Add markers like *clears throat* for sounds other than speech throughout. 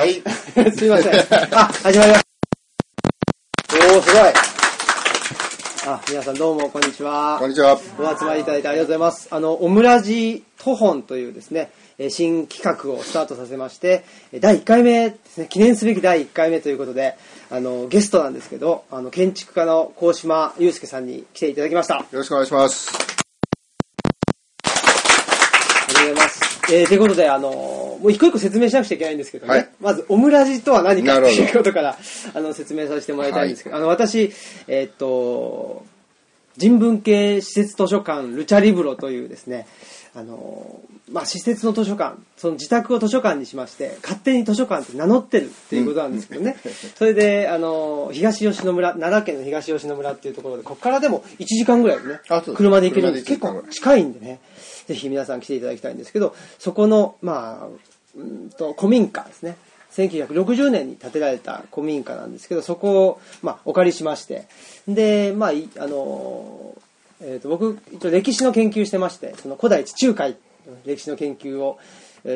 はい。*laughs* すいません。あ、始まりました。おー、すごい。あ、皆さんどうも、こんにちは。こんにちは。お集まりいただいてありがとうございます。あの、オムラジト本というですね、えー新企画をスタートさせまして、えー第1回目ですね、記念すべき第1回目ということで、あの、ゲストなんですけど、あの、建築家の高島祐介さんに来ていただきました。よろしくお願いします。ありがとうございます。えー、ということで、あのーもう一個一個説明しなくちゃいけないんですけどね。はいまず、オムラジとは何かとなるほどいうことから、あの、説明させてもらいたいんですけど、あの、私、えーっと、人文系施設図書館ルチャリブロというですね、あのーまあ、施設の図書館、その自宅を図書館にしまして、勝手に図書館って名乗ってるっていうことなんですけどね。*laughs* それで、あのー東吉野村、奈良県の東吉野村っていうところで、ここからでも1時間ぐらいでね車で行けるんです。結構近いんでね、ぜひ皆さん来ていただきたいんですけど、そこの、まあ、うんと古民家ですね。1960年に建てられた古民家なんですけど、そこを、まあ、お借りしまして、で、まあ、あのえーと僕一応歴史の研究してましてその古代地中海歴史の研究を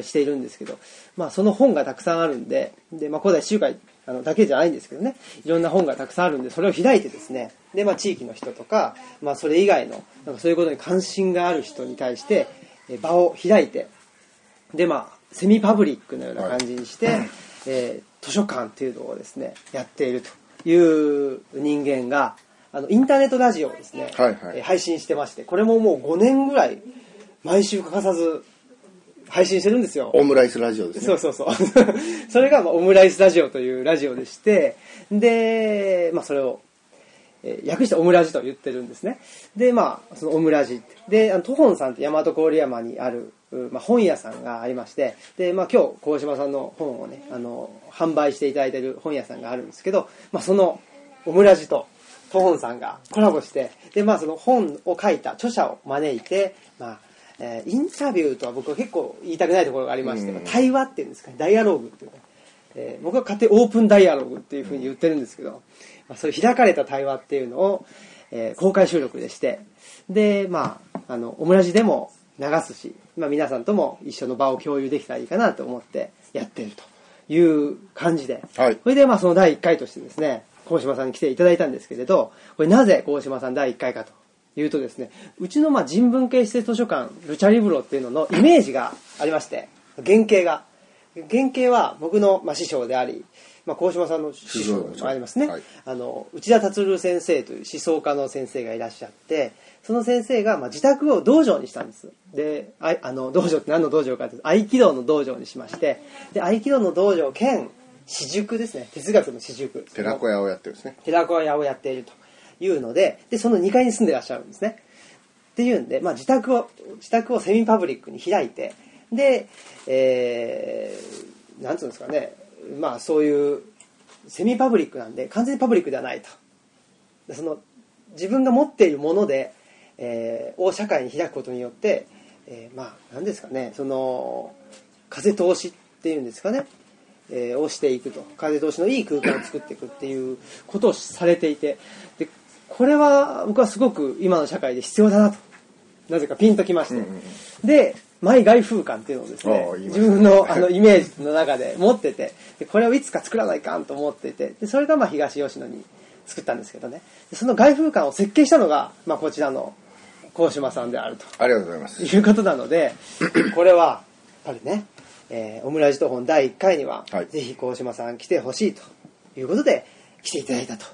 しているんですけど、まあ、その本がたくさんあるんでで、まあ、古代地中海あのだけじゃないんですけどね。いろんな本がたくさんあるんでそれを開いてですね。で、まあ、地域の人とか、まあ、それ以外のなんかそういうことに関心がある人に対して場を開いてでまあセミパブリックのような感じにして、えー図書館っていうのをですねやっているという人間があのインターネットラジオをですね、はいはい。えー配信してましてこれももう5年ぐらい毎週欠かさず配信してるんですよ。オムライスラジオですね。そうそうそう。*laughs* それが、まあ、オムライスラジオというラジオでしてで、まあ、それをえー訳してオムラジと言ってるんですね。で、まあ、そのオムラジって。で、あの、トホンさんって大和郡山にある、うまあ、本屋さんがありまして、で、まあ、今日、鴻島さんの本をね、あの、販売していただいてる本屋さんがあるんですけど、まあ、その、オムラジと、トホンさんがコラボして、で、まあ、その本を書いた著者を招いて、まあ、えーインタビューとは僕は結構言いたくないところがありまして、うんまあ対話っていうんですかね、ダイアローグっていうか、えー僕は勝手にオープンダイアログっていうふうに言ってるんですけど、まあ、そういう開かれた対話っていうのを、えー公開収録でしてでまああのオムラジでも流すし、まあ、皆さんとも一緒の場を共有できたらいいかなと思ってやってるという感じで、はい。それでまあその第1回としてですね鴻島さんに来ていただいたんですけれどこれなぜ鴻島さん第1回かというとですねうちのまあ人文系施設図書館ルチャリブロっていうののイメージがありまして原型が。原型は僕のまあ師匠であり、まあ、鴻島さんの師匠ありますね、はい。あの内田達先生という思想家の先生がいらっしゃってその先生がまあ自宅を道場にしたんです。でああの道場って何の道場かというと合気道の道場にしましてで合気道の道場兼私塾ですね。哲学の私塾。寺子屋をやってるんですね。寺子屋をやっているというのででその2階に住んでらっしゃるんですね。っていうんで、まあ、自宅を自宅をセミパブリックに開いてで、えー、なんつうんですかねまあそういうセミパブリックなんで完全にパブリックではないと。でその自分が持っているもので、えーを社会に開くことによって、えーまあ何ですかねその風通しっていうんですかね、えーをしていくと。風通しのいい空間を作っていくっていうことをされていて。でこれは僕はすごく今の社会で必要だなと。なぜかピンときまして、うんうん。でマイ外風館っていうのをですね自分のあのイメージの中で持っててでこれをいつか作らないかんと思っていてでそれがまあ東吉野に作ったんですけどね。でその外風館を設計したのが、まあ、こちらの鴻島さんであると。ありがとうございます。いうことなので *clears throat* これはやっぱりね、えーオムライスと本第1回には、はい。ぜひ鴻島さん来てほしいということで来ていただいたと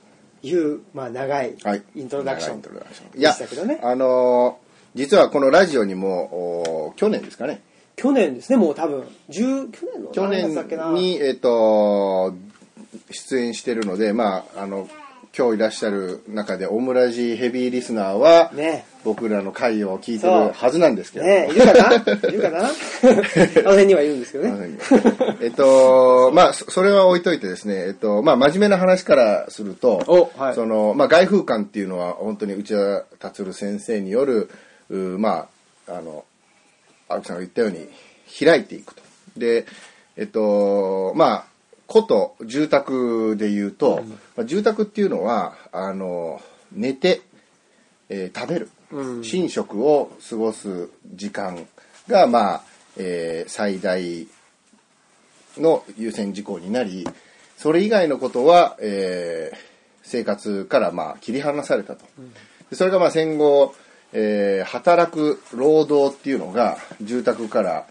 いう、まあ、長いはい。イントロダクション長いいやしたけどね、あのー実はこのラジオにも、お去年ですかね。去年ですね。もう多分10去年の去年に、えっ、と、出演してるので、まあ、あの、今日いらっしゃる中で、オムラジヘビーリスナーは、ね。僕らの回を聞いてるはずなんですけど。ねいるかな？いるかな？*laughs* あの辺にはいるんですけどね。えっと、まあ、そそれは置いといてですね、えっと、まあ、真面目な話からすると、おはい。その、まあ、外風館っていうのは、本当に内田達先生による、うまあ、あの、青木さんが言ったように、開いていくと。で、えっと、まあ、こと住宅で言うと、まあ、住宅っていうのは、あの、寝て、えー食べる、うん。寝食を過ごす時間が、まあ、えー最大の優先事項になりそれ以外のことは、えー生活からまあ切り離されたと、でそれがまあ戦後、えー働く労働っていうのが住宅から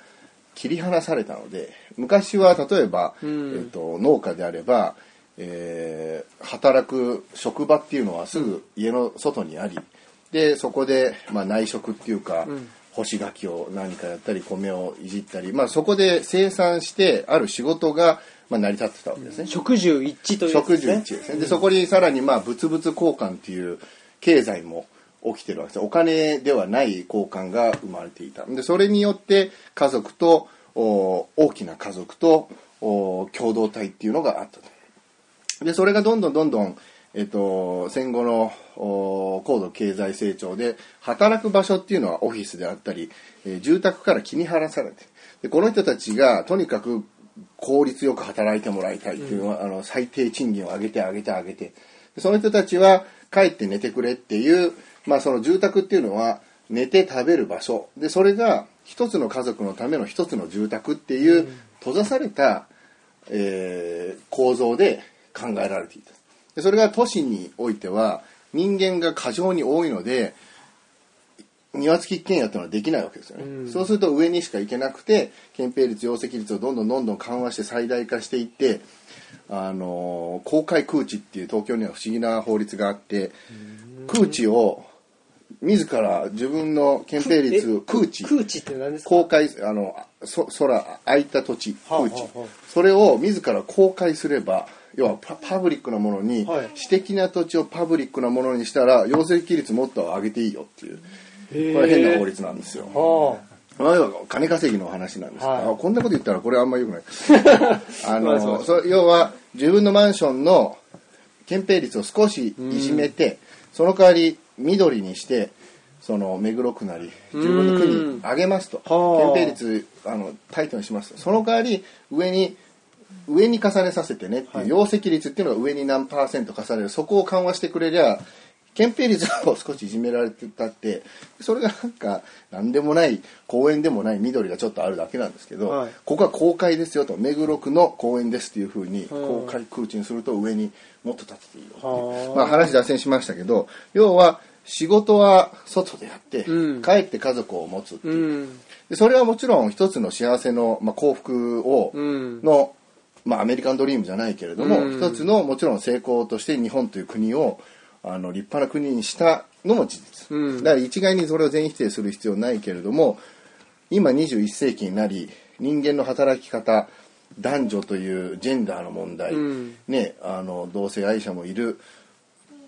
切り離されたので昔は例えば、えー、と農家であれば、えー働く職場っていうのはすぐ家の外にあり、でそこで、まあ、内職っていうか、干し柿を何かやったり米をいじったり、まあ、そこで生産してある仕事が、まあ、成り立ってたわけですね。食住一致というやつ食ですね。住一致ですね。で、そこにさらにまあ、物々交換っていう経済も起きてるわけです。お金ではない交換が生まれていた。で、それによって家族と、お大きな家族と、お共同体っていうのがあったと。で、それがどんどんどんどん、えっと、戦後のお高度経済成長で働く場所っていうのはオフィスであったり、えー住宅から切り離されてでこの人たちがとにかく効率よく働いてもらいたいっていうのは、あの最低賃金を上げて上げて上げてでその人たちは帰って寝てくれっていう、まあ、その住宅っていうのは寝て食べる場所。でそれが一つの家族のための一つの住宅っていう閉ざされた、えー構造で考えられていた。でそれが都市においては人間が過剰に多いので庭付き一軒家っていうのはできないわけですよね、そうすると上にしか行けなくて憲兵率容積率をどんどんどんどん緩和して最大化していってあの公開空地っていう東京には不思議な法律があって空地を自ら自分の憲兵率空地空地って何ですか？公開あのそ空空いた土地はあ空地、はあはあ。それを自ら公開すれば要はパパブリックなものに、はい。私的な土地をパブリックなものにしたら陽性比率もっと上げていいよっていう。これ変な法律なんですよ。はまあ要は金稼ぎの話なんですはい。あこんなこと言ったらこれあんまよくない。*laughs* あのそ要は自分のマンションの憲兵率を少しいじめてその代わり緑にしてその目黒区なり自分の区に上げますと。はあ。憲兵率あのタイトにしますと。その代わり上に上に重ねさせてねっていう、容積率っていうのが上に何パーセント重ねるそこを緩和してくれりゃ憲兵率を *laughs* 少しいじめられてたってそれがなんか何でもない公園でもない緑がちょっとあるだけなんですけど、はい。ここは公開ですよと目黒区の公園ですっていうふうにうん。公開空地にすると上にもっと立てていいよっていうはあ。まあ、話脱線しましたけど要は仕事は外でやって、うん。帰って家族を持つっていう。う、ん。でそれはもちろん一つの幸せの、まあ、幸福を、うん。の、まあ、アメリカンドリームじゃないけれども、うん。一つのもちろん成功として日本という国をあの立派な国にしたのも事実、うん。だから一概にそれを全否定する必要ないけれども今21世紀になり人間の働き方男女というジェンダーの問題、うん。ね、あの同性愛者もいる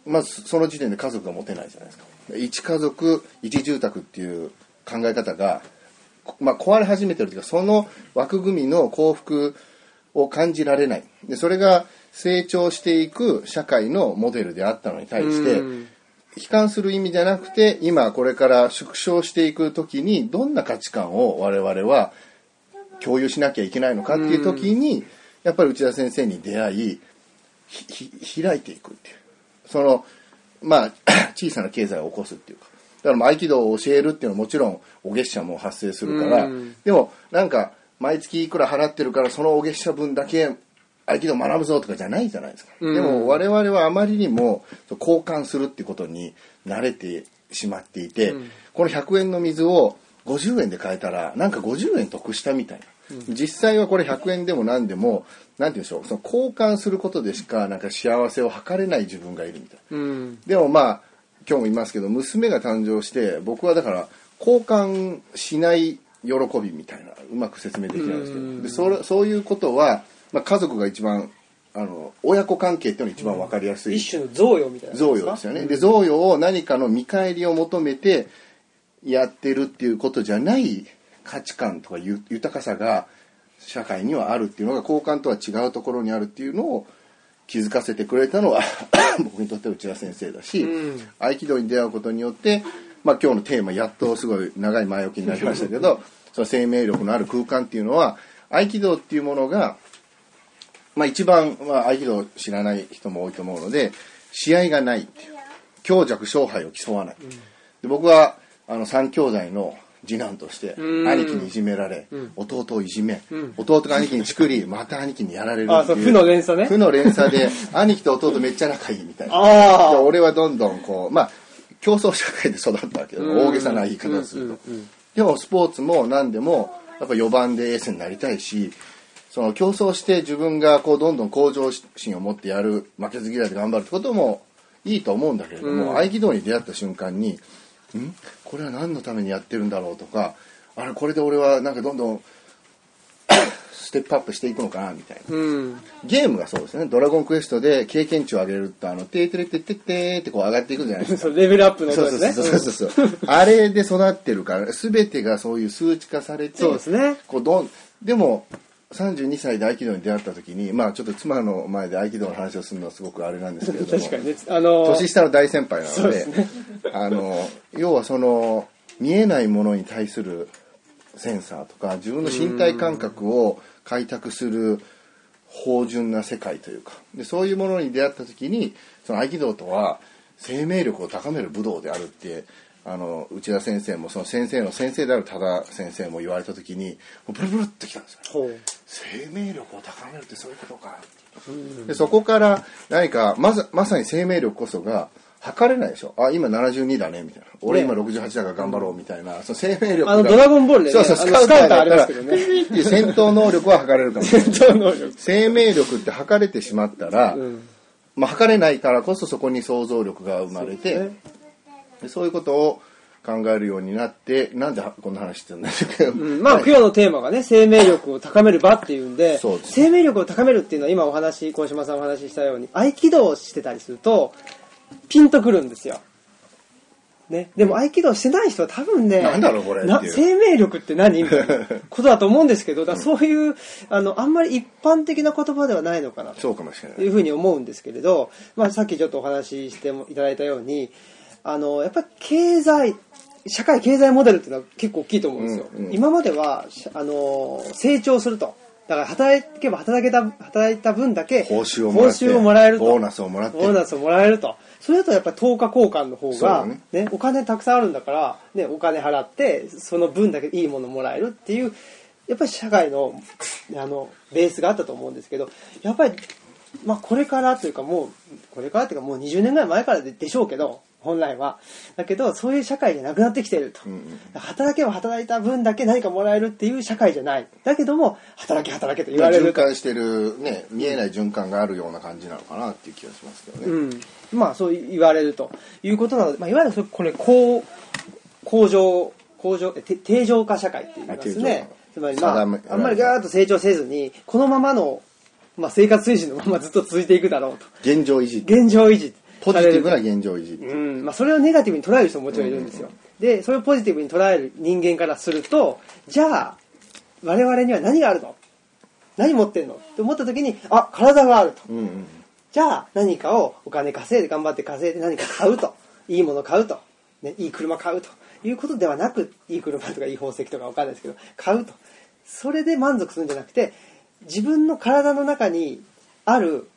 まずその時点で家族が持てないじゃないですか。一家族一住宅っていう考え方が、まあ、壊れ始めてるというかその枠組みの幸福を感じられない。でそれが成長していく社会のモデルであったのに対して、うん。悲観する意味じゃなくて今これから縮小していく時にどんな価値観を我々は共有しなきゃいけないのかっていう時に、やっぱり内田先生に出会いひひ開いていくっていうそのまあ *coughs* 小さな経済を起こすっていうか。だからまあ合気道を教えるっていうのはもちろんお月謝も発生するから、うん。でもなんか毎月いくら払ってるからそのお月謝分だけ合気道学ぶぞとかじゃないじゃないですか、うん。でも我々はあまりにも交換するっていうことに慣れてしまっていて、うん。この100円の水を50円で買えたらなんか50円得したみたいな、実際はこれ100円でも何でも何て言うんでしょうその交換することでしかなんか幸せを図れない自分がいるみたいな。うん。でもまあ今日も言いますけど娘が誕生して僕はだから交換しない喜びみたいなうまく説明できないんですけうん。どでそれそういうことは、まあ、家族が一番あの親子関係っていうのが一番分かりやすい、一種の贈与みたいな贈与ですよね。で贈与を何かの見返りを求めてやってるっていうことじゃない価値観とかゆ豊かさが社会にはあるっていうのが交換とは違うところにあるっていうのを気づかせてくれたのは *coughs* 僕にとっては内田先生だし、うん。合気道に出会うことによって、まあ、今日のテーマやっとすごい長い前置きになりましたけど *laughs* その生命力のある空間っていうのは合気道っていうものが、まあ、一番、まあ、合気道を知らない人も多いと思うので試合がない強弱勝敗を競わない、で僕はあの3兄弟の次男としてうん。兄貴にいじめられ、うん。弟をいじめ、うん。弟が兄貴にチクりまた兄貴にやられるっていう負の連鎖ね。負の連鎖で兄貴と弟めっちゃ仲いいみたいな。ああで俺はどんどんこうまあ競争社会で育ったわけどうん。大げさな言い方をすると、でもスポーツも何でもやっぱ4番でエースになりたいしその競争して自分がこうどんどん向上心を持ってやる負けず嫌いで頑張るってこともいいと思うんだけれども、うん。合気道に出会った瞬間に「ん？これは何のためにやってるんだろう?」とか「あれこれで俺はなんかどんどん *coughs* ステップアップしていくのかな」みたいな。うんゲームがそうですね。ドラゴンクエストで経験値を上げると、あの、てーてれてってってーってこう上がっていくじゃないですか。そうレベルアップのそうですねそうそうそう。あれで育ってるから、すべてがそういう数値化されて、そうですねこうどん、でも、32歳で合気道に出会った時に、まあちょっと妻の前で合気道の話をするのはすごくあれなんですけれども、*laughs* 確かにね。あの年下の大先輩なので、ね。あの、要はその、見えないものに対するセンサーとか、自分の身体感覚を開拓する芳醇な世界というか、でそういうものに出会った時に、その合気道とは生命力を高める武道であるって、あの、内田先生も、その先生の先生である多田先生も言われた時に、もうブルブルってきたんですよ。生命力を高めるってそういうことか。でそこから何かまさまさに生命力こそが測れないでしょ。あ今72だねみたいな。俺今68だから頑張ろうみたいな、その生命力が。あのドラゴンボールでねそうそうスカウターだったら戦闘能力は測れるかもしれない戦闘能力。生命力って測れてしまったら、うん。まあ、測れないからこそそこに想像力が生まれてそういうことを考えるようになってなんでこんな話してるんだけど、うんまあ、はい供養のテーマがね、生命力を高める場っていうんで、です。生命力を高めるっていうのは今お話、小島さんお話ししたように、合気道をしてたりすると、ピンとくるんですよ。ね。でも合気道してない人は多分ね、なんだろうこれ生命力って何？みたいな *laughs* ことだと思うんですけど、だそういう、あの、あんまり一般的な言葉ではないのかなとそうかもしれない。いうふうに思うんですけれど、まあ、さっきちょっとお話ししてもいただいたようにあのやっぱり経済社会経済モデルっていうのは結構大きいと思うんですよ、うんうん。今まではしあの成長すると。だから働けば働けた働いた分だけ報酬をもらえると。ボーナスをもらって。ボーナスをもらえると。それだとやっぱり10日交換の方がね。ねお金たくさんあるんだから、ね、お金払ってその分だけいいものもらえるっていうやっぱり社会のあのベースがあったと思うんですけどやっぱり、まあ、これからというかもうこれからというかもう20年ぐらい前からででしょうけど本来は。だけどそういう社会じゃなくなってきていると、んうん働けば働いた分だけ何かもらえるっていう社会じゃない。だけども働け働けと言われる。循環してるね見えない循環があるような感じなのかなっていう気がしますけどね、うん、まあそう言われるということなので、まあ、いわゆるこれ工工場工場えて定常化社会って言いますね。あつまりまああんまりガーッと成長せずにこのままの、まあ、生活水準のままずっと続いていくだろうと。現状維持。現状維持ポジティブな現状維持、う。ん。まあ、それをネガティブに捉える人ももちろんいるんですよ、でそれをポジティブに捉える人間からするとじゃあ我々には何があるの？何持ってんの？って思った時にあ体があると。うんうん。じゃあ何かをお金稼いで頑張って稼いで何か買うと。いいもの買うと、ね、いい車買うと。いうことではなくいい車とかいい宝石とかわかんないですけど買うと。それで満足するんじゃなくて自分の体の中にある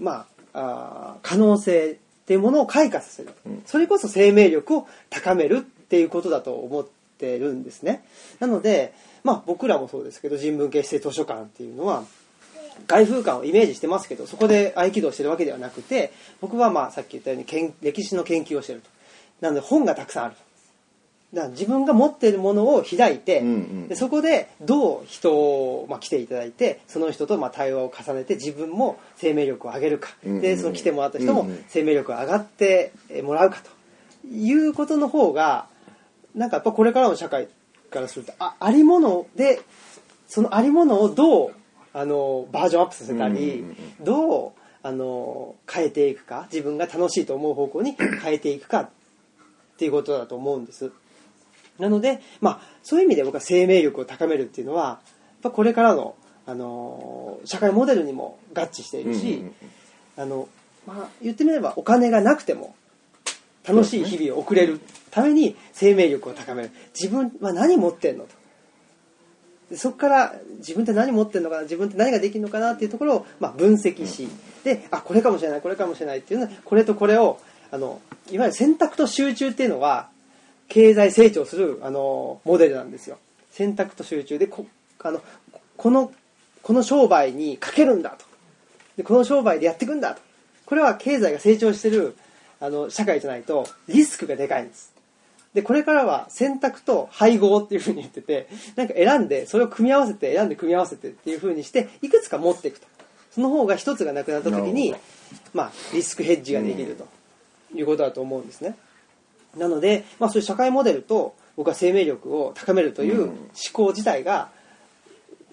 まああー可能性っていうものを開花させる、それこそ生命力を高めるっていうことだと思ってるんですね。なのでまあ僕らもそうですけど人文系指定図書館っていうのは外風館をイメージしてますけどそこで合気道してるわけではなくて僕はまあさっき言ったように歴史の研究をしてると。なので本がたくさんあるだ自分が持っているものを開いて、うんうんでそこでどう人を、まあ、来ていただいてその人とまあ対話を重ねて自分も生命力を上げるか、うんうんでその来てもらった人も生命力が上がってもらうかということの方がなんかやっぱこれからの社会からするとあありものでそのありものをどうあのバージョンアップさせたり、どうあの変えていくか自分が楽しいと思う方向に変えていくかっていうことだと思うんですなので、まあ、そういう意味で僕は生命力を高めるっていうのはやっぱこれからの、あの社会モデルにも合致しているし、あのまあ、言ってみればお金がなくても楽しい日々を送れるために生命力を高める。自分は何持ってんのと。でそこから自分って何持ってんのかな自分って何ができるのかなっていうところを、まあ、分析し、であこれかもしれないこれかもしれないっていうのはこれとこれをあのいわゆる選択と集中っていうのは経済成長する、あの、モデルなんですよ。選択と集中で、こ、あの、この、この商売にかけるんだと。で、この商売でやっていくんだと。これは経済が成長してる、あの、社会じゃないと、リスクがでかいんです。で、これからは選択と配合っていう風に言ってて、なんか選んで、それを組み合わせて、選んで組み合わせてっていう風にして、いくつか持っていくと。その方が一つがなくなった時にまあ、リスクヘッジができるということだと思うんですね。なので、まあ、そういう社会モデルと僕は生命力を高めるという思考自体が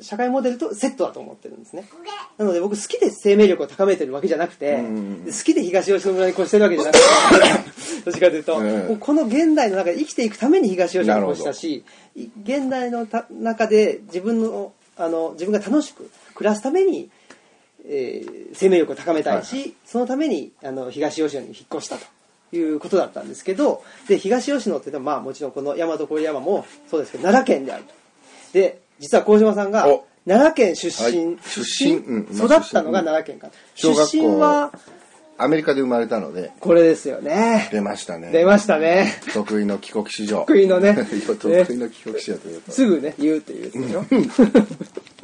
社会モデルとセットだと思ってるんですね。なので僕好きで生命力を高めてるわけじゃなくて、好きで東吉野村に越してるわけじゃなくて、*laughs* どっちかというと、うん。この現代の中で生きていくために東吉野に越したし、い現代のた中で自分のあの自分が楽しく暮らすために、えー生命力を高めたいし、そのためにあの東吉野に引っ越したということだったんですけどで東吉野っていうのは、まあ、もちろんこの大和郡山もそうですけど奈良県であると。で実は鴻島さんがお。奈良県出身、はい。出身。うん。育ったのが奈良県か出身はアメリカで生まれたので、これですよね出ましたね。出ましたね得意の帰国子女。得意のね *laughs* 得意の帰国子女というと。すぐね言うっていうやつでしょ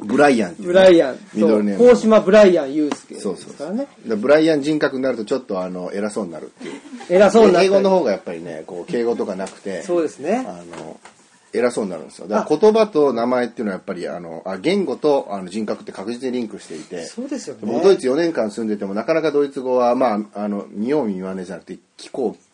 *laughs* ブライアンブライアンミドルネーム。大島ブライアン祐介ですそうそうそう。からねでブライアン人格になるとちょっとあの偉そうになるっていう。偉そうになったり英語の方がやっぱりね、こう敬語とかなくて、そうですねあの偉そうになるんですよ。だから言葉と名前っていうのはやっぱりあのあ言語とあの人格って確実にリンクしていて。そうですよね。僕ドイツ4年間住んでてもなかなかドイツ語はまああの見よう見まねじゃなくて聞こう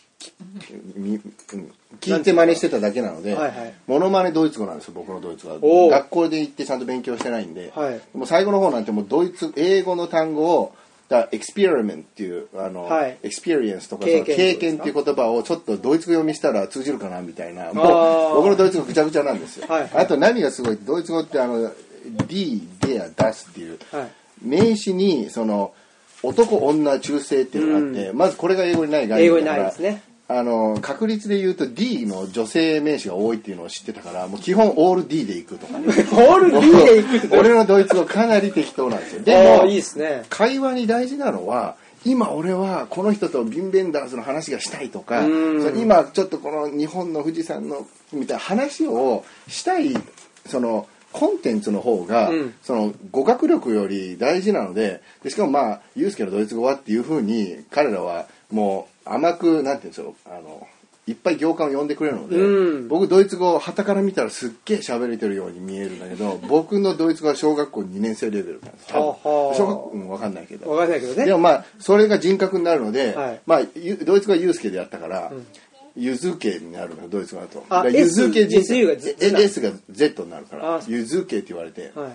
聞いて真似してただけなので、はいはい。モノマネドイツ語なんですよ僕のドイツ語は学校で行ってちゃんと勉強してないんで、はい。もう最後の方なんてもうドイツ英語の単語をだエクスペリメントっていうあの、はい。 experience とか経験っていう言葉をちょっとドイツ語読みしたら通じるかなみたいな。もう僕のドイツ語ぐちゃぐちゃなんですよ、はい。はいあと何がすごいドイツ語ってあの D、デア、出すっていう、はい。名詞にその男女中性っていうのがあって、まずこれが英語にない概英語に念だから。ないですねあの確率で言うと D の女性名詞が多いっていうのを知ってたからもう基本オール D でいくとか。ねオール D で行く俺のドイツ語かなり適当なんですよ。でもいいですね。会話に大事なのは今俺はこの人とビンベンダーズの話がしたいとか今ちょっとこの日本の富士山のみたいな話をしたいそのコンテンツの方が、うん。その語学力より大事なのででしかもまあユースケのドイツ語はっていうふうに彼らはもう甘くなんていうんですよあのいっぱい行間を呼んでくれるので、うん。僕ドイツ語旗から見たらすっげえ喋れてるように見えるんだけど僕のドイツ語は小学校2年生レベルなんです。多分。はは小学校、うん、分かんないけど。わかんないけどね。でもまあそれが人格になるので、はい。まあゆドイツ語はユースケでやったから、ユズケになるのよドイツ語だと。あだからユズケ S が Z え S が Z になるからあユズケって言われて、はい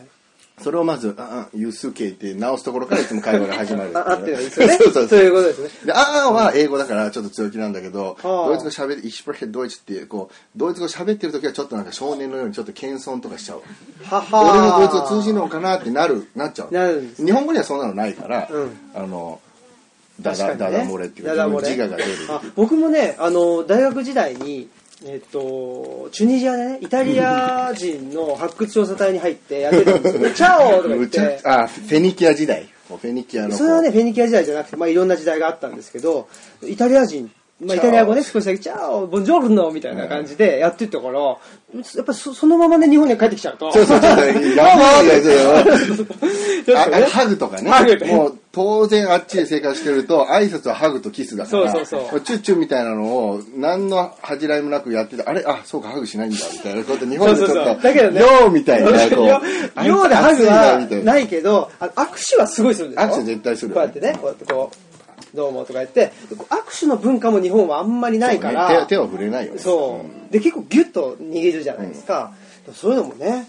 それをまず「ああユズケ」って直すところからいつも会話が始まるああっていうのがいいですよね。*laughs* そうそうそう。いうことですね。で、ああは英語だからちょっと強気なんだけど、はあ。ドイツ語喋って、イシプレヘドイツって、こう、ドイツ語喋ってる時はちょっとなんか少年のようにちょっと謙遜とかしちゃう。は俺のドイツ語は通じるのかなってなる、なっちゃう。なる日本語にはそんなのないから、うん。あの、ダダ、確かにね。ダダ漏れっていうか、自我が出る。あ僕もねあの大学時代にえっと、チュニジアでね、イタリア人の発掘調査隊に入ってやってたんですよ。チャオとか言って、あ、フェニキア時代。フェニキアの。それはね、フェニキア時代じゃなくて、まあいろんな時代があったんですけど、イタリア人、まあイタリア語ね、少しだけ、チャオ、ボンジョルノみたいな感じでやってったから、やっぱそそのままね、日本に帰ってきちゃうと。そうそう、ちょっと、やばいやつちょっとねあハグとかね。ハグね。もう、当然あっちで生活してると、挨拶はハグとキスだから、そうそうそう。チュッチュみたいなのを、何の恥じらいもなくやってて、あれ？あ、そうか、ハグしないんだ、みたいな。こと、日本でちょっと、そうそうそう。だけどねよーみたいな、こう、*laughs* よようでハグはな。ないけど、あ握手はすごいするんですよ。握手絶対するこうやってね、こうやってこう、どうもとか言って、握手の文化も日本はあんまりないから、ね手手は触れないよね。そう。で、結構ギュッと握るじゃないですか。そういうのもね、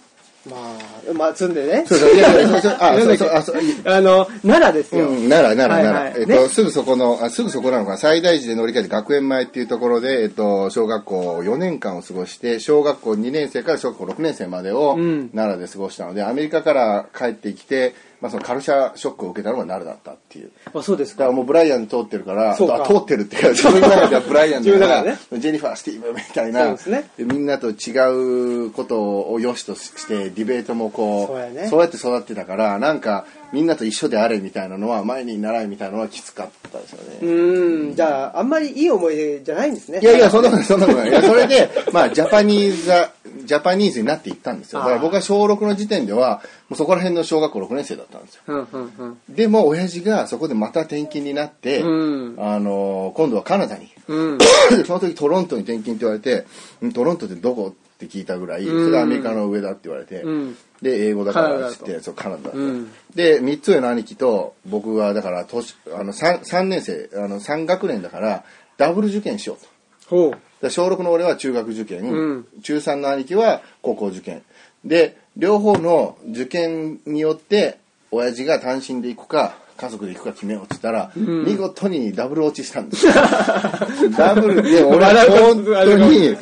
まあ、まあ、積んでね。そうそう、いやいや、そうそう *laughs* あ、そうそう、あ、そう、あの、奈良ですよ。うん、奈良、奈良、奈良。えっと、ねすぐそこの、あすぐそこなのかな、最大寺で乗り換えて学園前っていうところで、えっと、小学校4年間を過ごして、小学校2年生から小学校6年生までをうん奈良で過ごしたので、アメリカから帰ってきて、まあ、そのカルチャーショックを受けたのがナルだったっていう。あ、そうですか。だからもうブライアン通ってるから、通ってるっていうか、*laughs* 自分の中ではブライアンだか、自分の中でね。ジェニファー・スティーブみたいそうな、ですね。でみんなと違うことを良しとして、ディベートもこう、そうやって育ってたから、なんか、みんなと一緒であれみたいなのは、前に習いみたいなのはきつかったですよね。うーん、じゃあ、あんまりいい思い出じゃないんですね。いやいや、そんなことない、そんなことない。いや、それで、*laughs* まあ、ジャパニーズ、ジャパニーズになっていったんですよ。だから僕は小6の時点では、もうそこら辺の小学校6年生だったんですよ。うん、うん、うん。でも、親父がそこでまた転勤になって、うんあの、今度はカナダに。うん。*laughs* その時トロントに転勤って言われて、んトロントってどこ？って聞いたぐらい、それはアメリカの上だって言われて、うんで、英語だからっつって、そう、カナダだと。うん。で、3つ上の兄貴と、僕はだから、年、あの、3、三年生、あの、3学年だから、ダブル受験しようと。ほう。小6の俺は中学受験、うん。中3の兄貴は高校受験。で両方の受験によって親父が単身で行くか家族で行くか決めようって言ったら、見事にダブル落ちしたんですよ。*laughs* ダブルで俺は本当に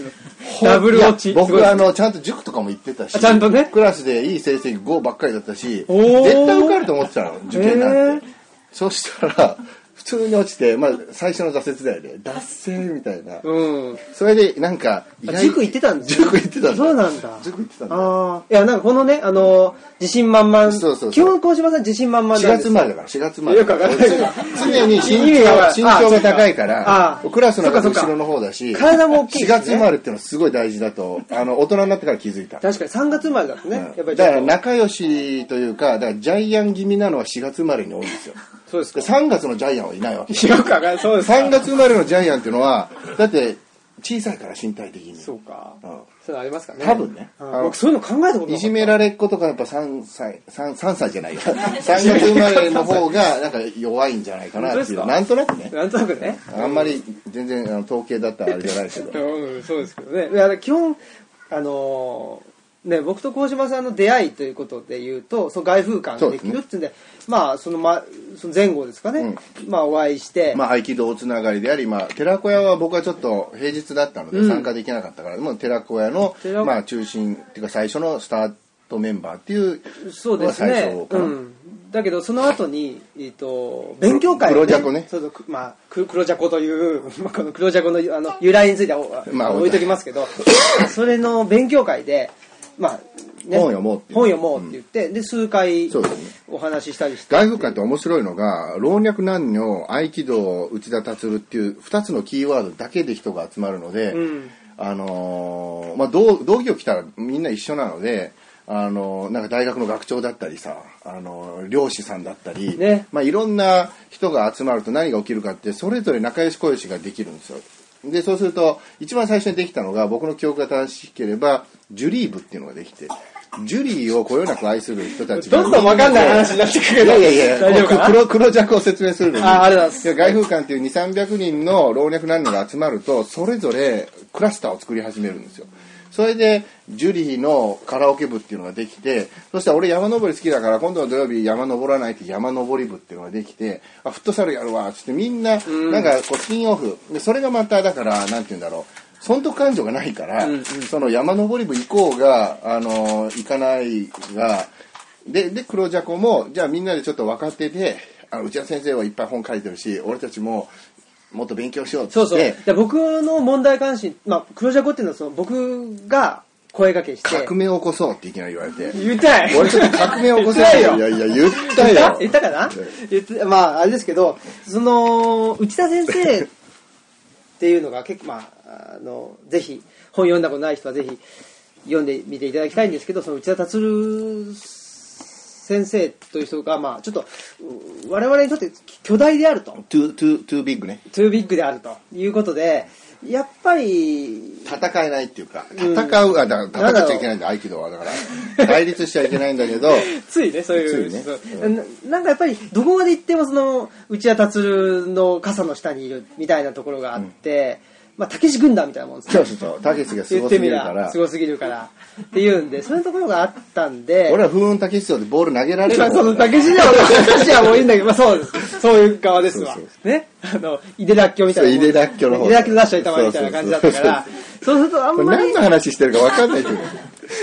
ダブル落ち僕あのちゃんと塾とかも行ってたしあちゃんとね？クラスでいい成績5ばっかりだったし絶対受かると思ってたの受験なんて、そしたら普通に落ちて、まあ、最初の挫折だよね。脱線みたいな、うん。それでなんか塾行ってたんですね。塾行ってたんだ。そうなんだ。塾行ってたんだ。ああ。いや、なんかこのね、あの、自信満々。そうそう基本、小島さん自信満々4なんです月生まれだから4月生まれ。よくわかんない。常に身長身長が高いかあらあクラスの後ろの方だし体も大きいし4ね月生まれっていうのはすごい大事だとあの大人になってから気づいた。確かに。3月生まれだとね、やっぱりだから仲良しというかだからジャイアン気味なのは4月生まれに多いんですよそうですかで。3月のジャイアンはいないわけよくわか。そうですか。3月生まれのジャイアンっていうのはだって小さいから身体的にそうか。うんそうありますかね。多分ね僕そういうの考えたことなかったいじめられっ子とかやっぱ3歳 3, 3歳じゃないよ *laughs* 3月生まれの方がなんか弱いんじゃないかなっていうなんとなくねなんとなくね。あんまり全然あの統計だったらあれじゃないけど *laughs* うん、そうですけどね。いや基本、あのーね、僕と小島さんの出会いということで言うと、その外風館ができるっていうんで、まあ、その、ま、その前後ですかね、まあ、お会いして、まあ合気道つながりであり、まあ、寺子屋は僕はちょっと平日だったのでうん。参加できなかったから、もう寺子屋の寺、まあ、中心っていうか最初のスタートメンバーっていうそうですね。うん。だけど、その後に、えっ、と、勉強会を、黒ジャコね。そうそう、くまあ、く黒ジャコという、*laughs* まあ、この黒ジャコのあの由来については、まあ置いときますけど、*laughs* それの勉強会で、まあ、ね。本読もうって本読もうって言って、で、数回そうですね。お話ししたりして、外風館って面白いのが老若男女合気道内田達っていう2つのキーワードだけで人が集まるので、うん。あのーまあ、同同期を来たらみんな一緒なので、あのーなんか大学の学長だったりさ、あのー漁師さんだったり、ね。まあ、いろんな人が集まると何が起きるかってそれぞれ仲良し小良しができるんですよ。でそうすると一番最初にできたのが僕の記憶が正しければジュリー部っていうのができてジュリーをこよなく愛する人たちがどんどんわかんない話になってくる。けどいやいやいや大丈夫かな？黒黒弱を説明するのに。ああ外風館っていう2、300人の老若男女が集まると、それぞれクラスターを作り始めるんですよ。それで、ジュリーのカラオケ部っていうのができて、そしたら俺山登り好きだから、今度の土曜日山登らないって山登り部っていうのができて、あ、フットサルやるわ、つってみんな、なんかこうスピンオフ。で、それがまた、だから、なんて言うんだろう。損得感情がないから、その山登り部行こうが、あの、行かないが、で、で、黒ジャコも、じゃあみんなでちょっと若手で、あの内田先生はいっぱい本書いてるし、俺たちももっと勉強しようって。そうそう。僕の問題関心、まあ、黒ジャコっていうのはその僕が声掛けして、革命を起こそうっていきなり言われて、言いたい。俺ちょっと革命を起こせ言ったよ。いやいや、言った言ったよ。言ったかな？言ってまああれですけどその内田先生っていうのが結構まああのぜひ本読んだことない人はぜひ読んでみていただきたいんですけどその内田達先生という人がまあちょっとう我々にとって巨大であると too, too, too big ね。トゥービッグであるということでやっぱり戦えないっていうか、うん戦う、あ、だから戦っちゃいけないんだ、合気道は。だから、対立しちゃいけないんだけど、*laughs* ついね、そういう。ねそうななんかやっぱり、どこまで行ってもその、内田達の傘の下にいるみたいなところがあって、まあ、たけし軍団みたいなもんですねそうそうそう、たけしがすごすぎるからす、ごすぎるから。っていうんで、そういうところがあったんで、俺は風雲たけしでボール投げられるまあ、その、たけしでは、たけしはもういいんだけど、まあそうです。そういう側ですわそうそう。ね？あの、井出らっきょみたいなもん。そう井出らっきょの方井出らっきょ出しといた方がいいみたいな感じだったから、そうするとあんまり何、の話してるか分かんないけど。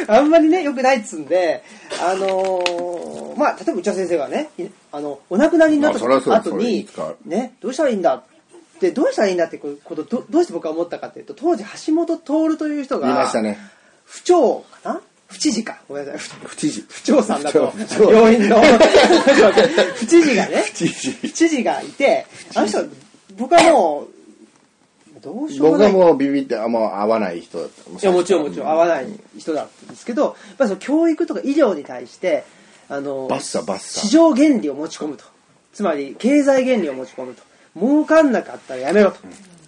あんまりね、良くないっつうんで、あのーまあ、例えば内田先生がね、いあの、お亡くなりになった後にね、どうしたらいいんだって、どうしたらいいんだってこと、どどうして僕は思ったかっていうと、当時橋本徹という人が、言いましたね。府長かな？府知事か。ごめんなさい。*laughs* 不知事。府長さんだと病院の、*laughs* 府知事がね、不知事。がいて、あの人、僕はもう、どうしようも僕ない。はもうビビってあんま合わない人だった。いやもちろんもちろん合わない人だったんですけど、やっぱりその教育とか医療に対して、あの、バッサバッサ市場原理を持ち込むと。つまり、経済原理を持ち込むと。儲かんなかったらやめろと。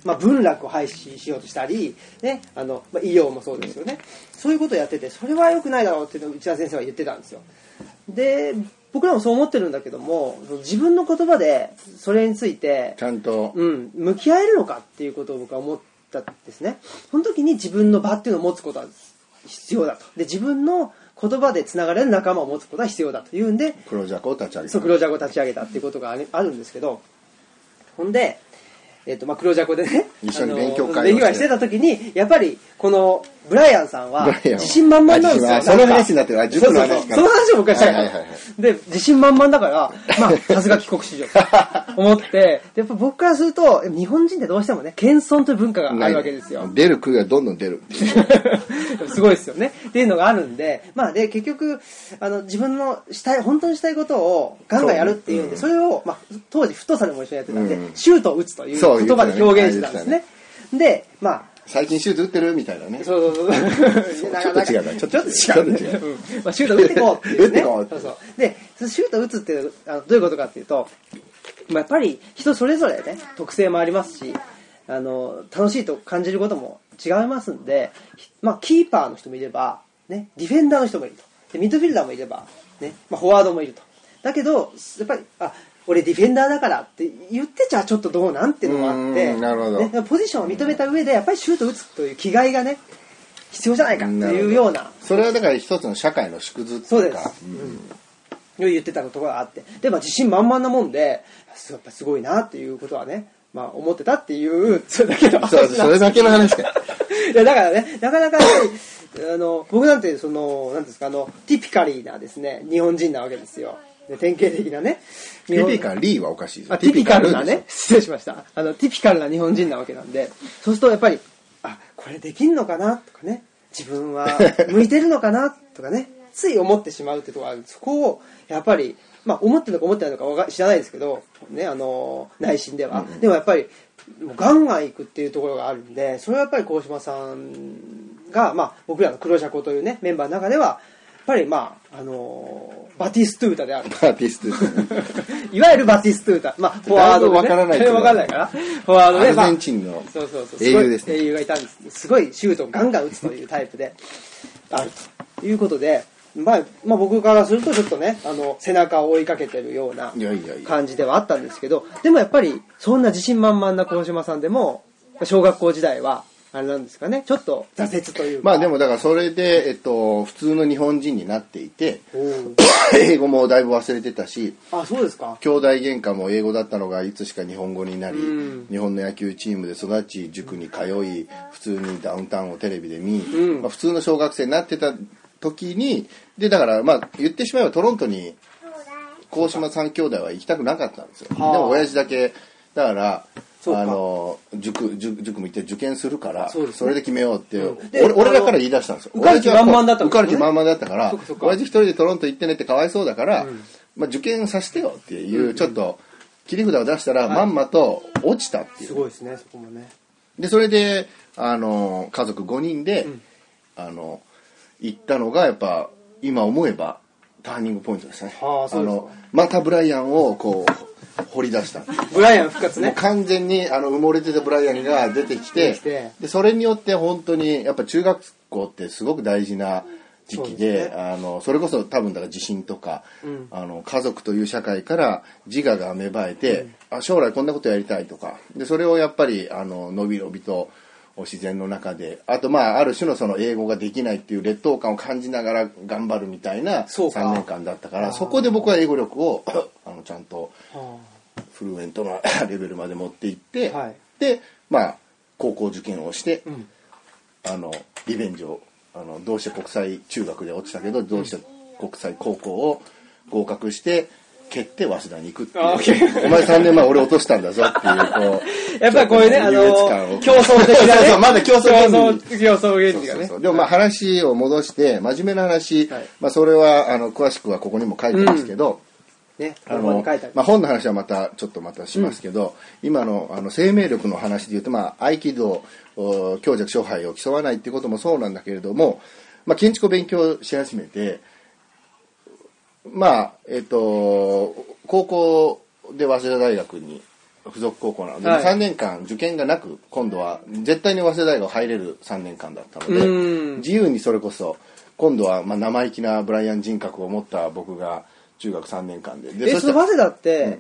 まあ、文楽を廃止しようとしたり、ね、あの、まあ、医療もそうですよね。そういうことをやってて、それは良くないだろうっていうのを内田先生は言ってたんですよ。で、僕らもそう思ってるんだけども、自分の言葉でそれについてち、ゃんと、うん、向き合えるのかっていうことを僕は思ったんですね。その時に自分の場っていうのを持つことは必要だと。で、自分の言葉でつながれる仲間を持つことは必要だというんで、黒ジャコを立ち上げた。そう、黒ジャコを立ち上げたっていうことがあるんですけど、ほんで、えっ、と、まあ、黒ジャコでね、一緒に勉強会をして。た時に、やっぱり、この、ブライアンさんは自信満々なんですよ。その話になってる。の話その話を僕はしたい。で、自信満々だから、*laughs* まあ、さすが帰国子女。と思って、でやっぱ僕からすると、日本人ってどうしてもね、謙遜という文化があるわけですよ。出る杭はどんどん出る。*laughs* すごいですよね。っていうのがあるんで、まあで、結局、あの、自分のしたい、本当にしたいことをガンガンやるっていうんで、それを、まあ、当時、太さでも一緒にやってたんで、うん。シュートを打つという言葉で表現してたんですね。で、まあ、最近シュート打ってる？みたいなね。そうそうそう。*laughs* ちょっと違うなちょっと違うちょっと違う。まあ、シュート打っていこうっていう、ね。打ってこうそうそう。で、シュート打つってあのどういうことかっていうと、まあ、やっぱり人それぞれね、特性もありますし、あの、楽しいと感じることも違いますんで、まあ、キーパーの人もいれば、ね、ディフェンダーの人もいると。で、ミッドフィルダーもいれば、ね、まあ、フォワードもいると。だけど、やっぱり、あ、俺ディフェンダーだからって言ってちゃちょっとどうなんっていうのもあって、うんなるほどね、ポジションを認めた上で、やっぱりシュート打つという気概がね、必要じゃないかっていうような、それはだから一つの社会の縮図ってそうですいうか。。うん。言ってたところがあって。で、まあ自信満々なもんで、やっぱすごいなっていうことはね、まあ思ってたっていう、それだけの話それだけの話かよ。*laughs* いや、だからね、なかなかあの、僕なんて、その、なんですか、あの、ティピカリーなですね、日本人なわけですよ。で典型的なね。ティピカル、リーはおかしいですあ、ティピカルなね、失礼しました。あの、ティピカルな日本人なわけなんで、そうするとやっぱり、あ、これできんのかな？とかね、自分は向いてるのかな？とかね、つい思ってしまうってところがある。そこを、やっぱり、まあ、思ってるのか思ってないのか知らないですけど、ね、あの、内心では。でもやっぱり、もうガンガン行くっていうところがあるんで、それはやっぱり鴻島さんが、まあ、僕らの黒シャコというね、メンバーの中では、ぱりまあ、あのバティストゥータである。バーティストですね。いわゆるバティストゥータ。まあ、フォワードで、ね。わからないけどわからないから。フォワードで、アルゼンまチンのあそうそうそう。英雄ですね英雄がいたんです。すごいシュートをガンガン打つというタイプで、あるということで、まあ、まあ僕からするとちょっとね、あの、背中を追いかけてるようないやいやいや。感じではあったんですけど、でもやっぱり、そんな自信満々な鴻島さんでも、小学校時代は、あれなんですかね、ちょっと挫折というか。まあでもだからそれで、えっと、普通の日本人になっていて、英語もだいぶ忘れてたし、あ、そうですか。兄弟喧嘩も英語だったのがいつしか日本語になり、うん。日本の野球チームで育ち塾に通い普通にダウンタウンをテレビで見、ん。まあ、普通の小学生になってた時にでだからまあ言ってしまえばトロントに鴻島三兄弟は行きたくなかったんですよ、はあ。でも親父だけだからあの塾塾塾も行って受験するからそれで決めようって、う。ん。で俺俺らから言い出したんですよ。受かる気満々だった受かる気満々だったから親父一人でトロント行ってねってかわいそうだから、まあ、受験させてよっていうちょっと切り札を出したら、まんまと落ちたっていう。すごいですね、そこもね。でそれであの家族5人で、あの行ったのがやっぱ今思えばターニングポイントですね。はあのまたブライアンをこう掘り出した。ブライアン復活ね。完全にあの埋もれてたブライアンが出てきてでそれによって本当にやっぱ中学校ってすごく大事な時期でね。あのそれこそ多分だから地震とか、ん。あの家族という社会から自我が芽生えて、あ将来こんなことやりたいとか。でそれをやっぱりあののびのびと自然の中で。あとまあある種のその英語ができないっていう劣等感を感じながら頑張るみたいなそうか。3年間だったからそこで僕は英語力をあのちゃんとはフルエントなレベルまで持っていって、はい。でまあ高校受験をして、ん。あのリベンジをあのどうして国際中学で落ちたけどどうして国際高校を合格して蹴って早稲田に行くっていう。お前3年前俺落としたんだぞっていうこう *laughs* やっぱりこういうね、あの競争的なね。*laughs* そうそうまだ競争競原理争、競争原理がね。でもまあ話を戻して真面目な話、はい。まあそれはあの詳しくはここにも書いてますけど、ね、あここにの書いてある。まあ、本の話はまたちょっとまたしますけど、今のあの生命力の話で言うと、まあ、合気道お強弱勝敗を競わないっていうこともそうなんだけれども、まあ、建築を勉強し始めてまあえっ、と高校で早稲田大学に付属高校なので、はい。3年間受験がなく今度は絶対に早稲田大学入れる3年間だったのでうん。自由にそれこそ今度はまあ生意気なブライアン人格を持った僕が中学3年間で。でえ、そしたらその早稲田って、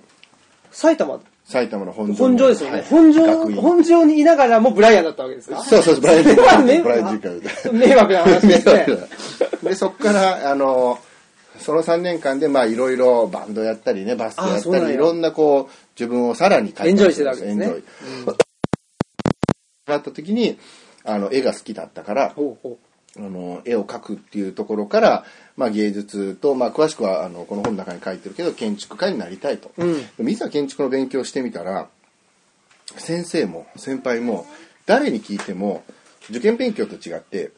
埼玉、埼玉の本庄本庄ですよね。はい。本庄、本庄にいながらもブライアンだったわけですか？そうそうブライアン人それはねブライアン人格迷惑な話。ですね。でそこからあのその3年間でまあいろいろバンドやったりねバスケやったりいろんなこう自分をさらにエンジョイしてたわけですね。エンジョイ。なった時にあの絵が好きだったからほうほあの絵を描くっていうところから、まあ、芸術と、まあ、詳しくはあのこの本の中に書いてるけど建築家になりたいと、うん。でもいざ建築の勉強をしてみたら先生も先輩も誰に聞いても受験勉強と違って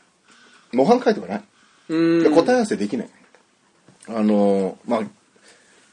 模範解答がない、答え合わせできないあのまあ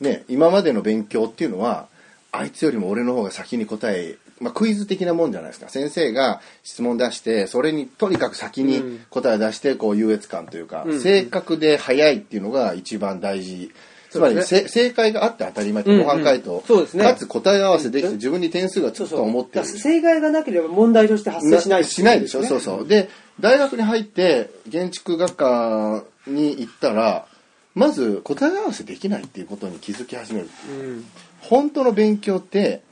ね今までの勉強っていうのはあいつよりも俺の方が先に答え、まあ、クイズ的なもんじゃないですか。先生が質問出してそれにとにかく先に答え出してこう優越感というか、うん。正確で早いっていうのが一番大事。つまり、そうですせ正解があって当たり前ってうん模範解答、そうですね。かつ答え合わせできて自分に点数がつくと思ってる。正解がなければ問題として発生しない、しないでしょ、そうそう。で大学に入って建築学科に行ったらまず答え合わせできないっていうことに気づき始める。うん。本当の勉強って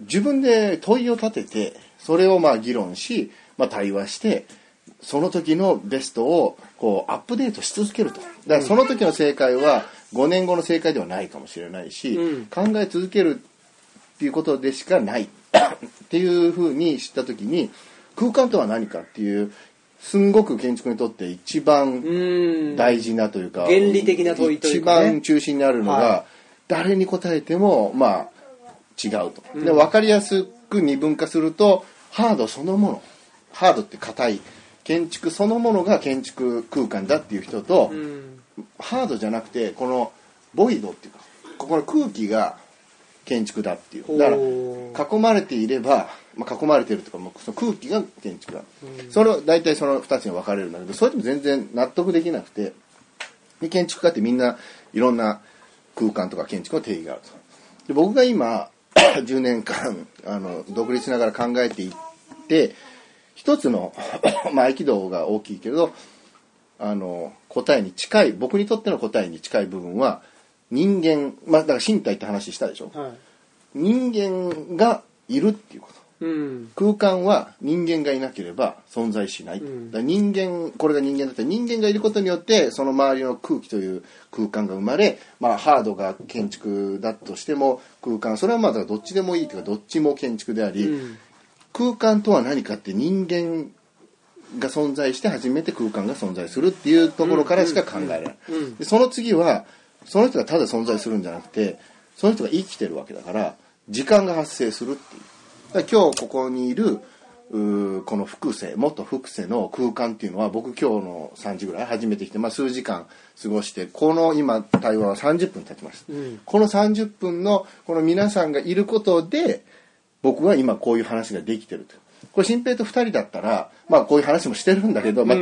自分で問いを立ててそれをまあ議論し、まあ、対話してその時のベストをこうアップデートし続けると。だからその時の正解は5年後の正解ではないかもしれないし、うん。考え続けるっていうことでしかない。っていうふうに知った時に空間とは何かっていうすんごく建築にとって一番うん。大事なというか、原理的な問いというかね一番中心にあるのが、は誰に答えてもまあ違うと、で分かりやすく二分化するとハードそのものハードって硬い建築そのものが建築空間だっていう人と、うん。ハードじゃなくてこのボイドっていうかここの空気が建築だっていう。だから囲まれていれば、まあ、囲まれてるとかもうその空気が建築だ、それを大体その2つに分かれるんだけどそれでも全然納得できなくてで建築家ってみんないろんな空間とか建築の定義があると。で僕が今 *coughs* 10年間あの独立しながら考えていって一つの *coughs* まあ合気道が大きいけれどあの答えに近い僕にとっての答えに近い部分は人間まあだから身体って話したでしょ？はい。人間がいるっていうこと。うん。空間は人間がいなければ存在しない、うん。だ人間これが人間だったら人間がいることによってその周りの空気という空間が生まれ、まあ、ハードが建築だとしても空間それはまだどっちでもいいというかどっちも建築であり、うん。空間とは何かって人間が存在して初めて空間が存在するっていうところからしか考えられない、でその次はその人がただ存在するんじゃなくてその人が生きてるわけだから時間が発生するっていう。今日ここにいるこの複世元複世の空間っていうのは僕今日の3時ぐらい初めて来て、まあ、数時間過ごしてこの今対話は30分経ちました、うん。この30分のこの皆さんがいることで僕は今こういう話ができてると。これ新平と2人だったらまあこういう話もしてるんだけど、まあ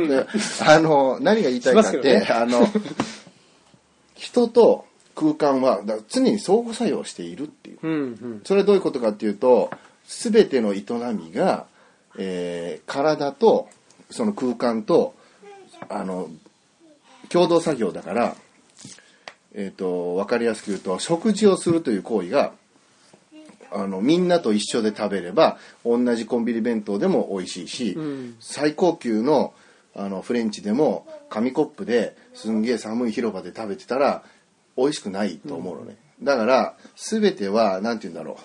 あの何が言いたいかって、あの人と空間は常に相互作用しているっていううん。うん。それはどういうことかっていうと全ての営みが、えー体とその空間とあの共同作業だから、えー、と分かりやすく言うと食事をするという行為があのみんなと一緒で食べれば同じコンビニ弁当でも美味しいし、うん最高級のあのフレンチでも紙コップですんげえ寒い広場で食べてたら美味しくないと思うのね、だから全ては何て言うんだろう。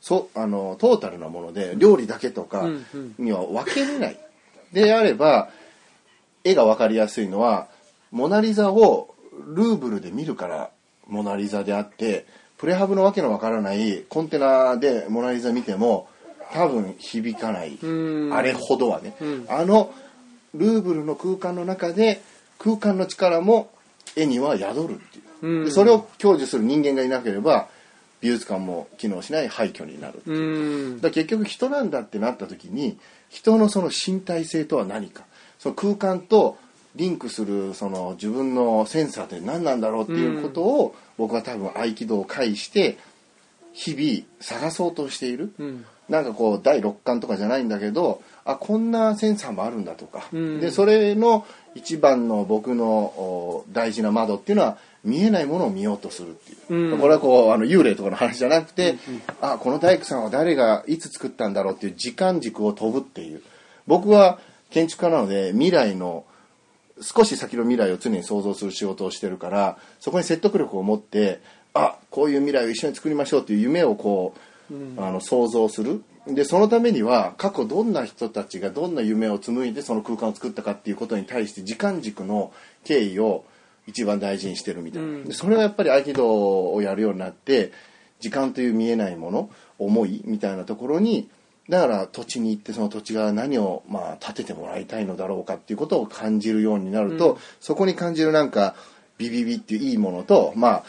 そあのトータルなもので料理だけとかうんうん。には分けれない、であれば絵が分かりやすいのはモナ・リザをルーブルで見るからモナ・リザであってプレハブのわけのわからないコンテナでモナ・リザ見ても多分響かない。ん。あれほどはね、ん。あのルーブルの空間の中で空間の力も絵には宿るっていう、うん。でそれを享受する人間がいなければ美術館も機能しない廃墟になるっていう。うん。だ結局人なんだってなった時に人のその身体性とは何か。その空間とリンクするその自分のセンサーって何なんだろうっていうことを、僕は多分合気道を介して日々探そうとしている、うん。なんかこう第六感とかじゃないんだけどあこんなセンサーもあるんだとか、うん。でそれの一番の僕のお大事な窓っていうのは見えないものを見ようとするっていう、うん。これはこうあの幽霊とかの話じゃなくて、あこの大工さんは誰がいつ作ったんだろうっていう時間軸を飛ぶっていう。僕は建築家なので未来の少し先の未来を常に想像する仕事をしてるからそこに説得力を持ってあこういう未来を一緒に作りましょうっていう夢をこう、あの想像する。でそのためには過去どんな人たちがどんな夢を紡いでその空間を作ったかっていうことに対して時間軸の経緯を一番大事にしてるみたいな、でそれはやっぱり合気道をやるようになって時間という見えないもの思いみたいなところにだから土地に行ってその土地が何をまあ建ててもらいたいのだろうかっていうことを感じるようになると、そこに感じるなんかビビビっていういいものとまあ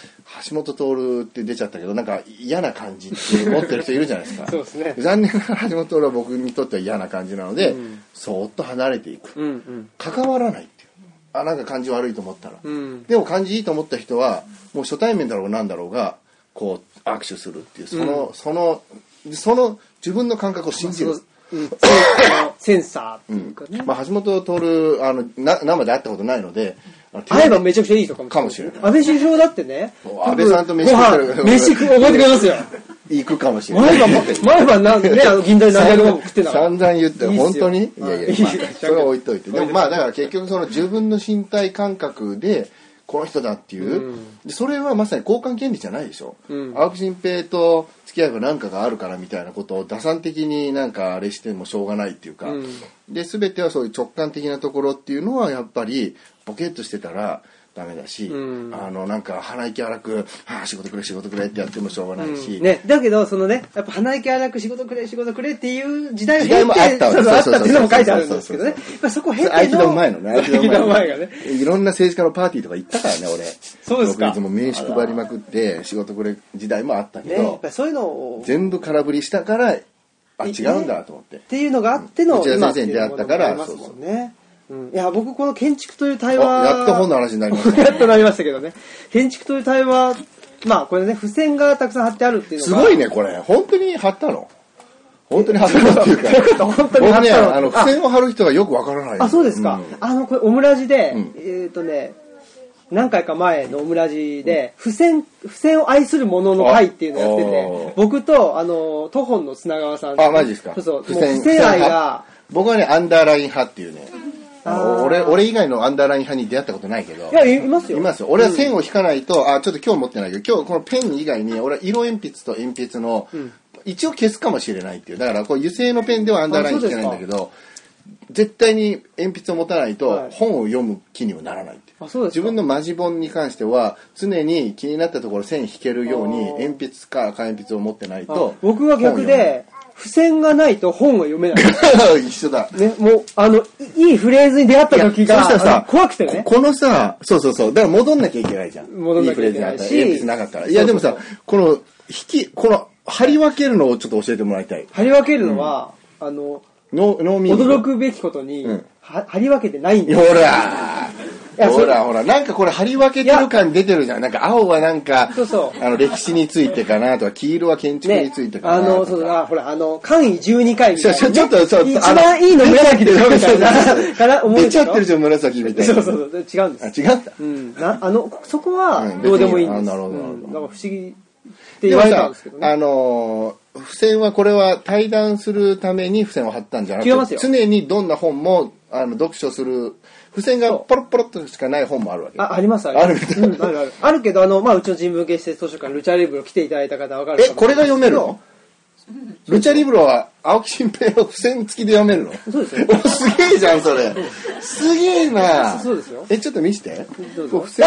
橋本徹って出ちゃったけどなんか嫌な感じって思ってる人いるじゃないですか。*laughs* そうですね。残念ながら橋本徹は僕にとっては嫌な感じなので、そーっと離れていく。うんうん。関わらないっていう。あなんか感じ悪いと思ったら、うん。でも感じいいと思った人はもう初対面だろうが何だろうがこう握手するっていうその、そのその自分の感覚を信じる、センサーっていうかね、まあ、橋本徹あのな生で会ったことないので会えばめちゃくちゃいい人かもかもしれない。安倍首相だってね。安倍さんと飯ご食飯飯食う覚えてくれますよ。*laughs* 行くかもしれない。毎晩毎晩なんね *laughs* あの銀座で何百万も食ってんだから。散々言って本当に？いやいや、それは置いといて。でもまあだから結局その自分の身体感覚でこの人だっていう、でそれはまさに交換権利じゃないでしょ、うん。青木新平と付き合えば何かがあるからみたいなことを打算的になんかあれしてもしょうがないっていうか、うん。で全てはそういう直感的なところっていうのはやっぱりボケっとしてたらダメだし、うん。あのなんか鼻息荒く「はあ仕事くれ仕事くれ」ってやってもしょうがないし、ね、だけど、そのね、やっぱ鼻息荒く仕事くれ、仕事くれっていう時代もあった。わそうそうあったっていうのも書いてあるんそうですけどね。そこ経ての。合気道前のね合気道前がね。*laughs* いろんな政治家のパーティーとか行ったからね俺。そうですか。僕いつも名刺配りまくって仕事くれ時代もあったけね、やっど、ぱりそういうのを、全部空振りしたからあ違うんだと思って、っていうのがあっての、内田今先生に出会ったからっていうものがありますもんね。うん、いや、僕この建築という対あ話。やっと本の話になりました *laughs* やっとなりましたけどね。建築という対話、まあこれね、付箋がたくさん貼ってあるっていうのが。すごいねこれ本当に貼ったの？本当に貼ったのっていうか *laughs* 本当に貼ったの僕ねあの付箋を貼る人がよくわからないあ、そうですか。んあの、これ、オムラジで、うんえっ、とね、何回か前のオムラジで、付箋、付箋を愛する者の会っていうのをやっててー、僕と、あの、トホンの砂川さん。あマジですかそうそう。付箋付箋愛が、僕はねアンダーライン派っていうね俺俺以外のアンダーライン派に出会ったことないけどいや、いいますよ。いますよ。俺は線を引かないと、あ、ちょっと今日持ってないけど、今日このペン以外に、俺は色鉛筆と鉛筆の、一応消すかもしれないっていう。だから、こう油性のペンではアンダーライン引けないんだけど、絶対に鉛筆を持たないとはい本を読む気にはならないって。あ、そうですか。自分のマジ本に関しては常に気になったところ線引けるように鉛筆か赤鉛筆を持ってないあと僕は逆で、付箋がないと本は読めない。*laughs* 一緒だ。ね、もう、あの、いいフレーズに出会った時が、そしたらさ怖くてね。ここのさそうそうそう。だから戻んなきゃいけないじゃん。戻んなきゃいけない。しいフレーズにあったら。鉛筆なかったら。いやでもさこの引きこの貼り分けるのをちょっと教えてもらいたい。貼り分けるのは、あの、ノーノーミーニング驚くべきことに、うん。は貼り分けてないんですほらほらほらなんかこれ貼り分けてる感出てるじゃん。なんか青はなんかそうそう。あの歴史についてかなとか黄色は建築についてかなあの、とかそうだ、ほら、あの、簡易12回みたいな、ちょちょっとそう一あの番いいの紫でしょみたいな、から思出ちゃってるじゃん紫みたいな。そうそうそう、違うんです。あ違ったうん。な、あの、そこはうん、どうでもいいんです。なるほどなるほど。うん。なんか不思議って言われたんですけどね。あのー付箋はこれは対談するために付箋を貼ったんじゃなくて常にどんな本もあの読書する付箋がポロッポロっとしかない本もあるわけ。あ、あります、ああるうん、あるある。あるけど、あの、まあ、うちの人文系施設図書館、ルチャリブロ来ていただいた方はわかるえこれが読めるの？ルチャリブロは青木新平の付箋付きで読めるの？そうですよ。おすげえじゃん、それ。すげえな。そうですよ。え、ちょっと見して。どうぞ。付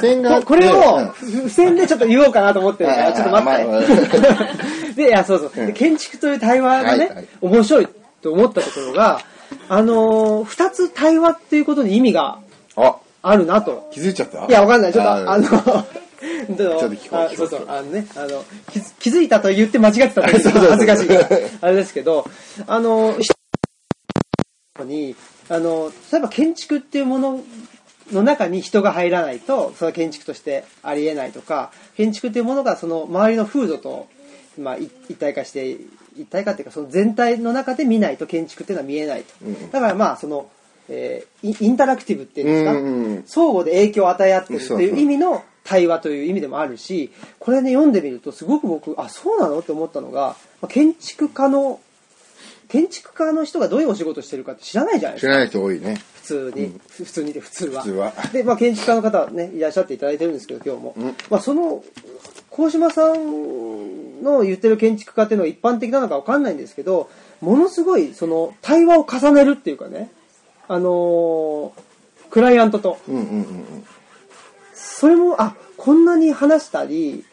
箋がここれを付箋でちょっと言おうかなと思ってるから、ちょっと待まあって。*laughs* で、いや、そうそう。建築という対話がね面白いと思ったところが、あのー、二つ対話っていうことに意味があ、あるなと。気づいちゃった？いや、わかんない。ちょっと、ああの、ちょっと *laughs* 聞こう聞こうそうそう、あのね、あの、気づ気づいたと言って間違ってたと *laughs* 恥ずかしいから。あれですけど、あの、に、あの、例えば建築っていうものの中に人が入らないと、その建築としてありえないとか、建築っていうものがその周りの風土と、まあ、い一体化して、一体化っていうか、その全体の中で見ないと建築っていうのは見えないと。うんだからまあ、その、えーイインタラクティブっていうんですか、うんうんうん相互で影響を与え合ってるっていう意味の対話という意味でもあるし、これね、読んでみるとすごく僕、あ、そうなの？って思ったのが、まあ建築家の、建築家の人がどういうお仕事してるかって知らないじゃないですか。知らない人多いね。普通に、ふ普通にで普通は。普通はで、まあ、建築家の方ね、いらっしゃっていただいてるんですけど、今日も。うんまあ、その、鴻島さんの言ってる建築家っていうのは一般的なのかわかんないんですけど、ものすごい、その、対話を重ねるっていうかね、あのークライアントと。うんうんうんうん。それも、あ、こんなに話したり、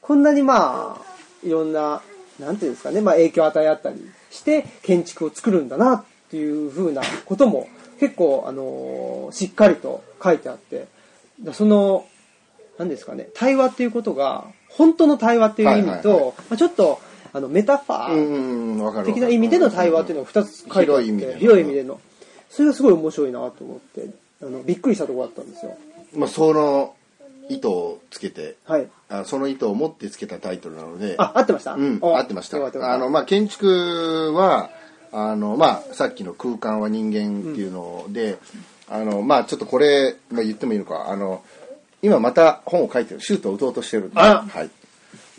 こんなにまあ、いろんな、なんていうんですかね、まあ影響を与え合ったりして建築を作るんだなっていうふうなことも結構、あのーしっかりと書いてあって、だその、なんですかね、対話っていうことが、本当の対話っていう意味と、はいはいまあ、ちょっと、あの、メタファー。的な意味での対話っていうのが2つ書いてあって広い意味での広い意味での。それがすごい面白いなと思ってあのびっくりしたところだったんですよ。まあ、その糸をつけて、はい。あその糸を持ってつけたタイトルなので、あ合ってました？うん、お合ってました。あの、まあ、建築は、あの、まあ、さっきの空間は人間っていうので、あの、まあ、ちょっとこれ、まあ、言ってもいいのか、あの、今また本を書いてる、シュートを打とうとしてるんで。あはい。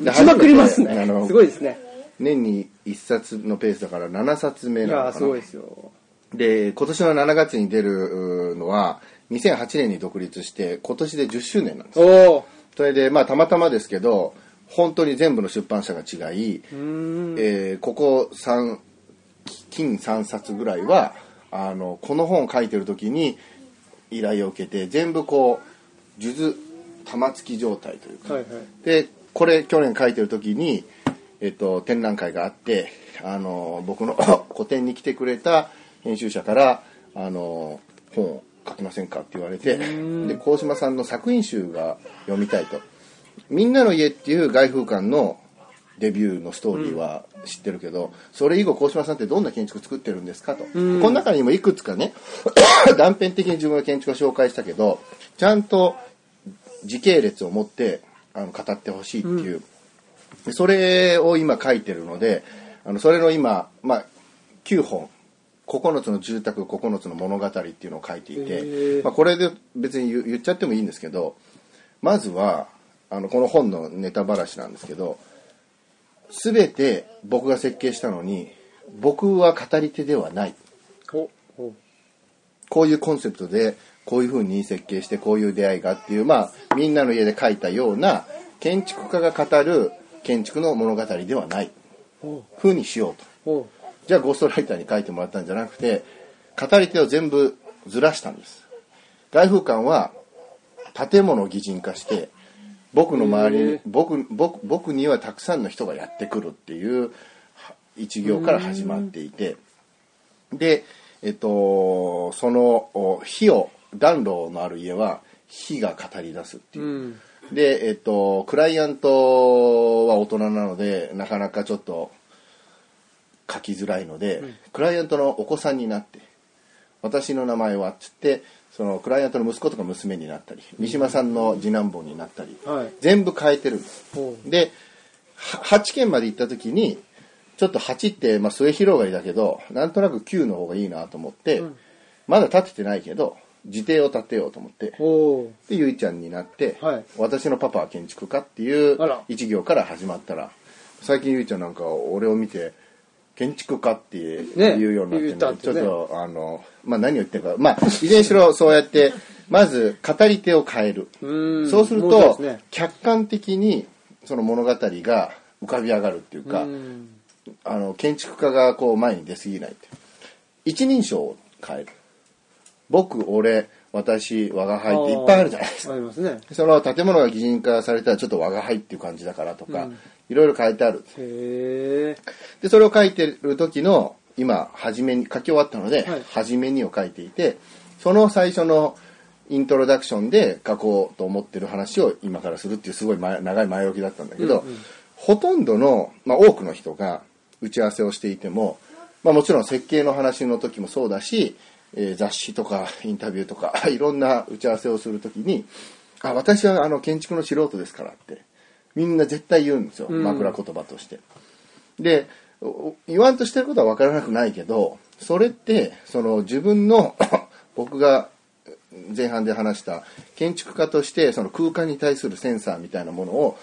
打ちまくりますねすごいですね年に1冊のペースだから7冊目いなのかな。やすごいですよで、今年の7月に出るのは、2008年に独立して、今年で10周年なんです。それで、まあ、たまたまですけど、本当に全部の出版社が違い、えーここ3、金3冊ぐらいは、あの、この本を書いてる時に依頼を受けて、全部こう、数珠玉突き状態というか、はいはい。でこれ去年書いてる時に、えっと、展覧会があってあの僕の *coughs* 個展に来てくれた編集者からあの本を書きませんかって言われてで鴻島さんの作品集が読みたいと「みんなの家」っていう外風館のデビューのストーリーは知ってるけど、それ以後鴻島さんってどんな建築作ってるんですかと、ん。この中にもいくつかね *coughs* 断片的に自分の建築を紹介したけどちゃんと時系列を持ってあの語ってほしいっていう、でそれを今書いてるのであのそれの今、まあ、9本9つの住宅9つの物語っていうのを書いていへてー、まあ、これで別に言言っちゃってもいいんですけどまずはあのこの本のネタばらしなんですけど全て僕が設計したのに僕は語り手ではない。こういうコンセプトでこういう風に設計してこういう出会いがっていうまあみんなの家で書いたような建築家が語る建築の物語ではない。ほ風にしようと。ほじゃあゴーストライターに書いてもらったんじゃなくて語り手を全部ずらしたんです。外風館は建物を擬人化して僕の周りに僕僕僕にはたくさんの人がやってくるっていうは一行から始まっていて。でえっとそのお火を暖炉のある家は火が語り出すっていう。う、うん。でえっとクライアントは大人なのでなかなかちょっと書きづらいので、クライアントのお子さんになって私の名前はっつってそのクライアントの息子とか娘になったり三島さんの次男坊になったり、はい。全部変えてるんです。ほでは8件まで行った時にちょっと8って、まあ、末広がりだけどなんとなく9の方がいいなと思って、うん。まだ立ててないけど自邸を建てようと思ってでゆいちゃんになって、はい。私のパパは建築家っていう一行から始まったら最近ゆいちゃんなんか俺を見て建築家ってね。言うようになって,、言ったってね。ちょっとあのまあ何を言ってるかまあ *laughs* いずれにしろそうやってまず語り手を変える。うん。そうする面と客観的にその物語が浮かび上がるっていうかうん。あの建築家がこう前に出過ぎない一人称を変える僕俺私我が輩っていっぱいあるじゃないですか。ありますね。その建物が擬人化されたらちょっと我が輩っていう感じだからとか、いろいろ書いてある。へえ。でそれを書いてる時の今初めに書き終わったので、はい。初めにを書いていてその最初のイントロダクションで書こうと思ってる話を今からするっていうすごい前長い前置きだったんだけど、ほとんどの、まあ、多くの人が打ち合わせをしていても、まあ、もちろん設計の話の時もそうだし、えー雑誌とかインタビューとか *laughs* いろんな打ち合わせをする時に「あ私はあの建築の素人ですから」ってみんな絶対言うんですよ枕言葉として。でお言わんとしてることは分からなくないけどそれってその自分の *laughs* 僕が前半で話した建築家としてその空間に対するセンサーみたいなものを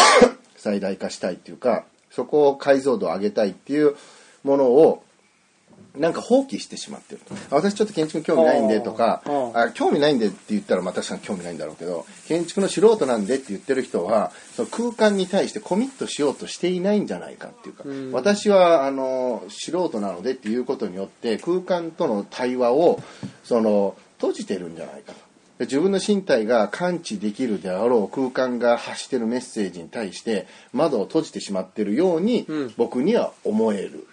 *laughs* 最大化したいっていうかそこを解像度を上げたいっていうものをなんか放棄してしまってるあ私ちょっと建築に興味ないんでとかあ興味ないんでって言ったらまあ確かに興味ないんだろうけど建築の素人なんでって言ってる人はその空間に対してコミットしようとしていないんじゃないかっていうか、私はあの素人なのでっていうことによって空間との対話をその閉じてるんじゃないかと。で自分の身体が感知できるであろう空間が発してるメッセージに対して窓を閉じてしまってるように僕には思える、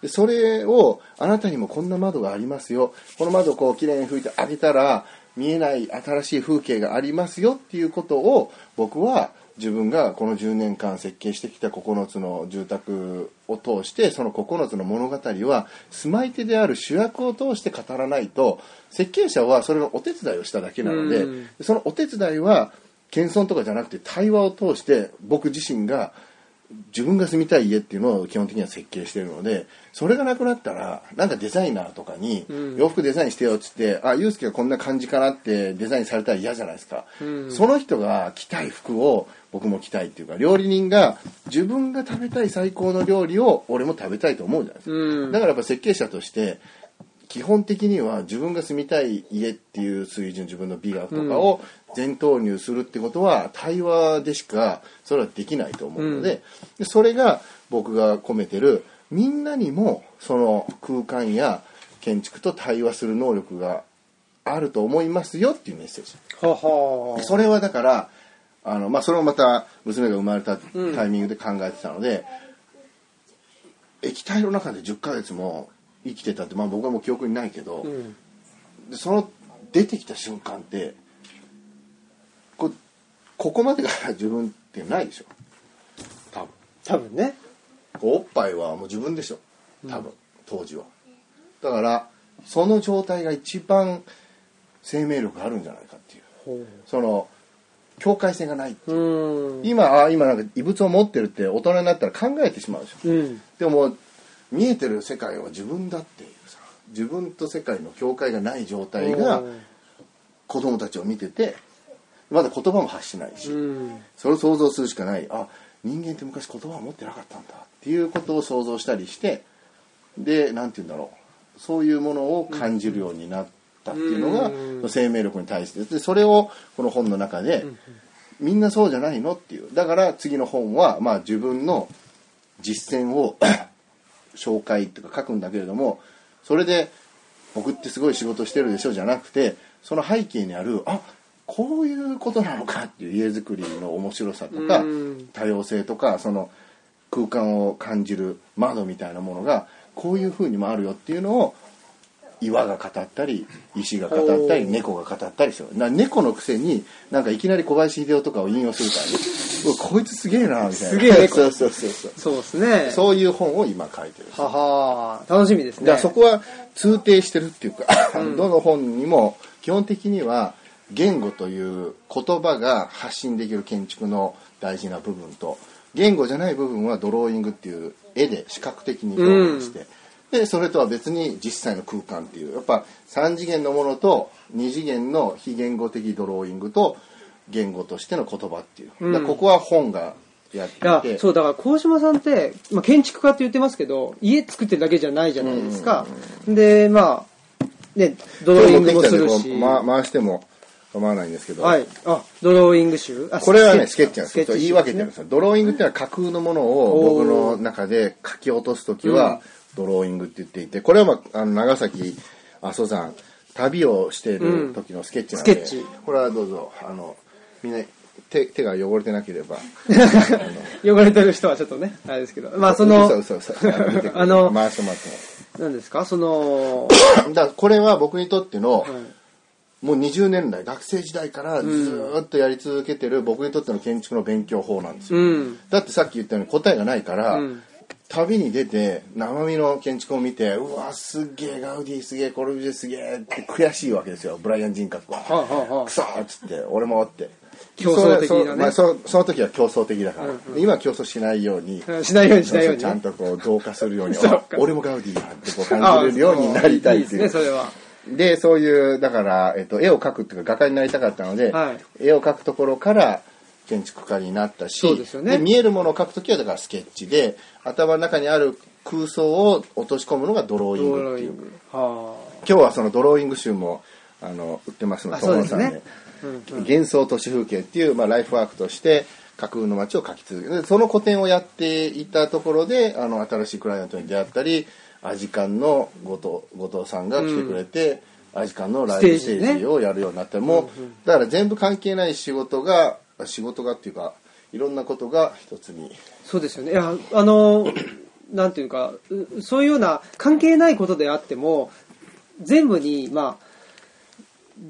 でそれをあなたにもこんな窓がありますよ。この窓をこうきれいに拭いてあげたら見えない新しい風景がありますよっていうことを僕は自分がこの10年間設計してきた9つの住宅を通してその9つの物語は住まい手である主役を通して語らないと設計者はそれのお手伝いをしただけなのでうん。そのお手伝いは謙遜とかじゃなくて対話を通して僕自身が自分が住みたい家っていうのを基本的には設計してるのでそれがなくなったらなんかデザイナーとかにん。洋服デザインしてよっつって、あユースケがこんな感じかなってデザインされたら嫌じゃないですか、うん。その人が着たい服を僕も着たいっていうか料理人が自分が食べたい最高の料理を俺も食べたいと思うじゃないですか、うん。だからやっぱ設計者として基本的には自分が住みたい家っていう水準自分の美学とかを全投入するってことは対話でしかそれはできないと思うので,、でそれが僕が込めてるみんなにもその空間や建築と対話する能力があると思いますよっていうメッセージ。はは。それはだからあの、まあ、それもまた娘が生まれたタイミングで考えてたので、液体の中で10ヶ月も生きてたって、まあ、僕はもう記憶にないけど、うん。でその出てきた瞬間ってこここまでが自分ってないでしょ多分多分ね。おっぱいはもう自分でしょ多分、当時はだからその状態が一番生命力があるんじゃないかっていうほその境界線がないう。うん。今あ今なんか異物を持ってるって大人になったら考えてしまうでしょうん。でももう見えてる世界は自分だっていうさ自分と世界の境界がない状態が子供たちを見ててまだ言葉も発しないし、うん。それを想像するしかない。あ人間って昔言葉を持ってなかったんだっていうことを想像したりしてで何て言うんだろう。そういうものを感じるようになったっていうのが、うん。生命力に対して。でそれをこの本の中で、みんなそうじゃないのっていう。だから次の本は、まあ、自分の実践を紹介とか書くんだけれどもそれで僕ってすごい仕事してるでしょじゃなくてその背景にあるあこういうことなのかっていう家づくりの面白さとかうん。多様性とかその空間を感じる窓みたいなものがこういう風にもあるよっていうのを岩が語ったり石が語ったり猫が語ったりするな猫のくせになんかいきなり小林秀夫とかを引用するからね。*laughs* うわこいつすげえなみたいな。すげえ。猫そうそうそうそう。そうですね。そういう本を今書いてる。はは楽しみですね。だからそこは通底してるっていうか、*laughs* どの本にも基本的には言語という言葉が発信できる建築の大事な部分と言語じゃない部分はドローイングっていう絵で視覚的に表現して、でそれとは別に実際の空間っていう。やっぱ3次元のものと2次元の非言語的ドローイングと言語としての言葉っていう、うん。ここは本がやってそうだから鴻島さんって、まあ、建築家って言ってますけど家作ってるだけじゃないじゃないですか、でまあねドローイングもするし、ま回しても構わないんですけど、はい。あ、ドローイング集？あこれはね、スケッチ。なんですよ。そう集言い分けてるんですよ。ドローイングっていうのは架空のものを僕の中で書き落とすときは、ドローイングって言っていて、これは、まあ、あの長崎阿蘇山、旅をしている時のスケッチなんで、うんこれはどうぞ、あの、みんな手手が汚れてなければ、*laughs* 汚れてる人はちょっとね、あれですけど。まあ、その、あの回してもらっても何ですか？その、*coughs* だこれは僕にとっての、はい。もう20年来学生時代からずーっとやり続けてる僕にとっての建築の勉強法なんですよ、うん。だってさっき言ったように答えがないから、うん旅に出て生身の建築を見てうわすっげえガウディすげえコルビュジエすげえって悔しいわけですよブライアン人格は。はあ、はあはあ。クソーっつって俺もって。競争的なね。そまあ、そその時は競争的だから、今は競争しないようにうんしないようにしないようにね。ちゃんとこう同化するように *laughs* 俺もガウディだってこう感じれるようになりたいっていう。ね、それは。でそういうだから、えっと、絵を描くっていうか画家になりたかったので、はい。絵を描くところから建築家になったしそうですよね。見えるものを描くときはだからスケッチで頭の中にある空想を落とし込むのがドローインドグっていう。今日はそのドローイング集もあの売ってますのあで友野さんでそうですねうん。幻想都市風景っていう、まあ、ライフワークとして架空の街を描き続けるでその個展をやっていたところであの新しいクライアントに出会ったりアジカンの後藤後藤さんが来てくれて、アジカンのライブステージをやるようになって、もうだから全部関係ない仕事が仕事がっていうかいろんなことが一つに。そうですよね。いや、あの、*coughs* なんていうか、うそういうような関係ないことであっても、全部に、まあ、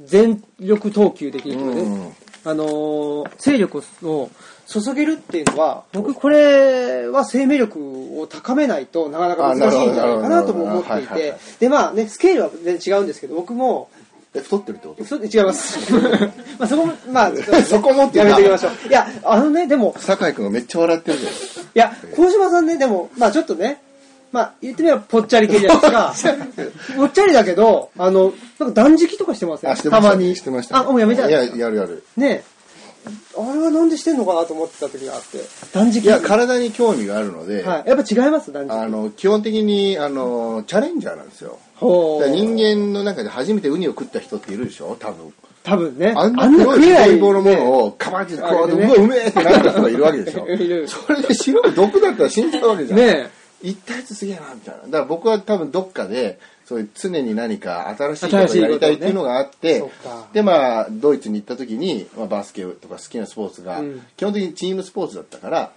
全力投球できるとかね、うんあのー、勢力を注げるっていうのは、僕これは生命力を高めないとなかなか難しいんじゃないかなとも思っていて。で、まあね、スケールは全然違うんですけど、僕も、え太ってるってこと？そ違います。*laughs* まあそこも、まあ、ちょっと *laughs* そこもってやめておきましょう。いや、あのね、でも、酒井君がめっちゃ笑ってるじゃん。いや、鴻島さんね、でも、まあちょっとね、まあ言ってみればぽっちゃり系じゃないですか。*laughs* ぽっちゃりだけど、あの、なんか断食とかしてません？あしてました。たまに。してました、あ、もうやめたんいややるやる。ねあれはなんでしてんのかなと思ってた時があって。断食？いや体に興味があるので、はい。やっぱ違います？断食。あの基本的にあのチャレンジャーなんですよ。人間の中で初めてウニを食った人っているでしょ？多分。多分ね。あんな黒い細胞のものをカバンってこうやって、うわうめえってなった人がいるわけでしょ？*laughs* いる。それで白い毒だったら死んじゃうわけじゃん。ね行ったやつすげえなみたいな。だから僕は多分どっかでそういう常に何か新しいことをやりたいっていうのがあって、ねでまあドイツに行った時に、まあ、バスケとか好きなスポーツが、うん。基本的にチームスポーツだったから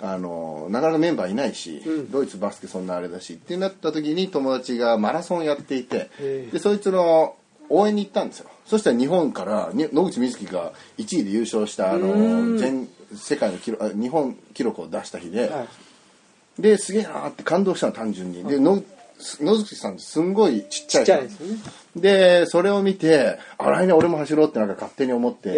あのなかなかメンバーいないし、うん。ドイツバスケそんなあれだしってなった時に友達がマラソンやっていてでそいつの応援に行ったんですよ。そしたら日本からに野口みずきが1位で優勝したあのん。全世界の記録あ日本記録を出した日で、はい。ですげえなって感動したの単純に。での野口さんすんごいちっちゃいちっちゃいですよね。でそれを見てあ来年俺も走ろうってなんか勝手に思って、へ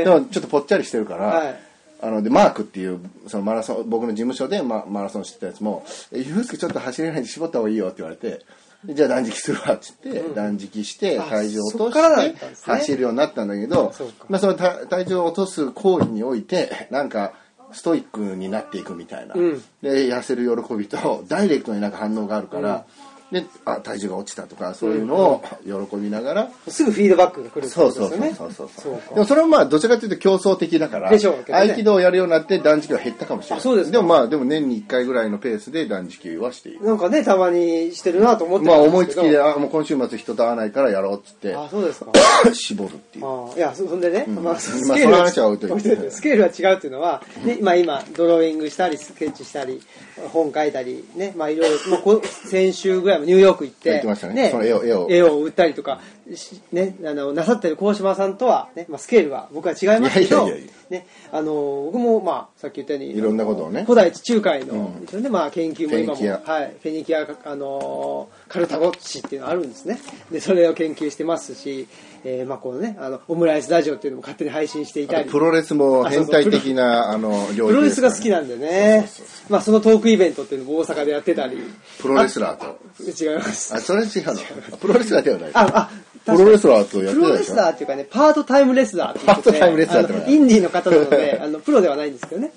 え。でもちょっとぽっちゃりしてるから、はい。あのでマークっていうそのマラソン僕の事務所でママラソンしてたやつも「えゆうすけちょっと走れないんで絞った方がいいよ」って言われてでじゃあ断食するわっつって、断食してあ体重を落としたて走るようになったんだけどまあ、その体体重を落とす行為においてなんかストイックになっていくみたいな、うん。で痩せる喜びとダイレクトになんか反応があるから、であ体重が落ちたとかそういうのを喜びながら、すぐフィードバックが来るってそうそうそうことですよね。そうそう。そうか。でもそれはまあどちらかというと競争的だからでしょうけどね。合気道をやるようになって断食は減ったかもしれない。あそうですか。もまあでも年に1回ぐらいのペースで断食はしている。なんかね、たまにしてるなと思ってまあ思いつきであもう今週末人と会わないからやろうっつってあ、そうですか。*laughs* 絞るっていう。ああいやそそんでね、ん。まあ、まあスケールはその話は置いといて。置 *laughs* スケールは違うっていうのは、ねまあ、今ドローイングしたりスケッチしたり本書いたりねまあいろいろ、まあ、こ先週ぐらいもニューヨーク行って行ってましたね。その絵を絵を。絵を売ったりとかしねあのなさってる鴻島さんとは、ねまあ、スケールは僕は違いますけどいやいやいやいね。あの僕もまあさっき言ったようにいろんなことをね。古代地中海の、うん。まあ、研究も今もフェニキア。はい、フェニキアあのカルタゴ市っていうのがあるんですね。でそれを研究してますし、えーまあこのねあのオムライスラジオっていうのも勝手に配信していたり。プロレスも変態的なあの領プロレスが好きなんでね。まあそのトークイベントっていうのも大阪でやってたり。プロレスラーと。あ違います。あそれ違うの。プロレスラーではない。ああプロレスラーとやっプロレスラーっていうかね、パートタイムレスラーって言っててパートタイムレスラーってインディーの方なので、あの、プロではないんですけどね。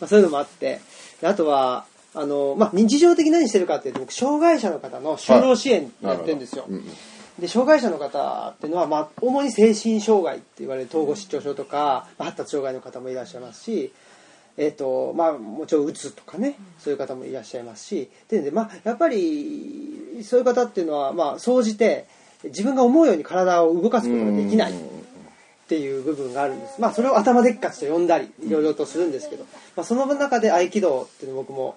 まあ、そういうのもあって。であとは、あの、まあ、日常的に何してるかっていうと、僕、障害者の方の就労支援やってるんですよ。なるほど。うんで障害者の方っていうのは、まあ、主に精神障害って言われる統合失調症とか、まあ発達障害の方もいらっしゃいますし、えーとまあ、もちろんうつとかねそういう方もいらっしゃいますし。でで、まあ、やっぱりそういう方っていうのは、まあ、総じて自分が思うように体を動かすことができないっていう部分があるんです、まあ、それを頭でっかちと呼んだりいろいろとするんですけど、まあ、その中で合気道っていうのを僕も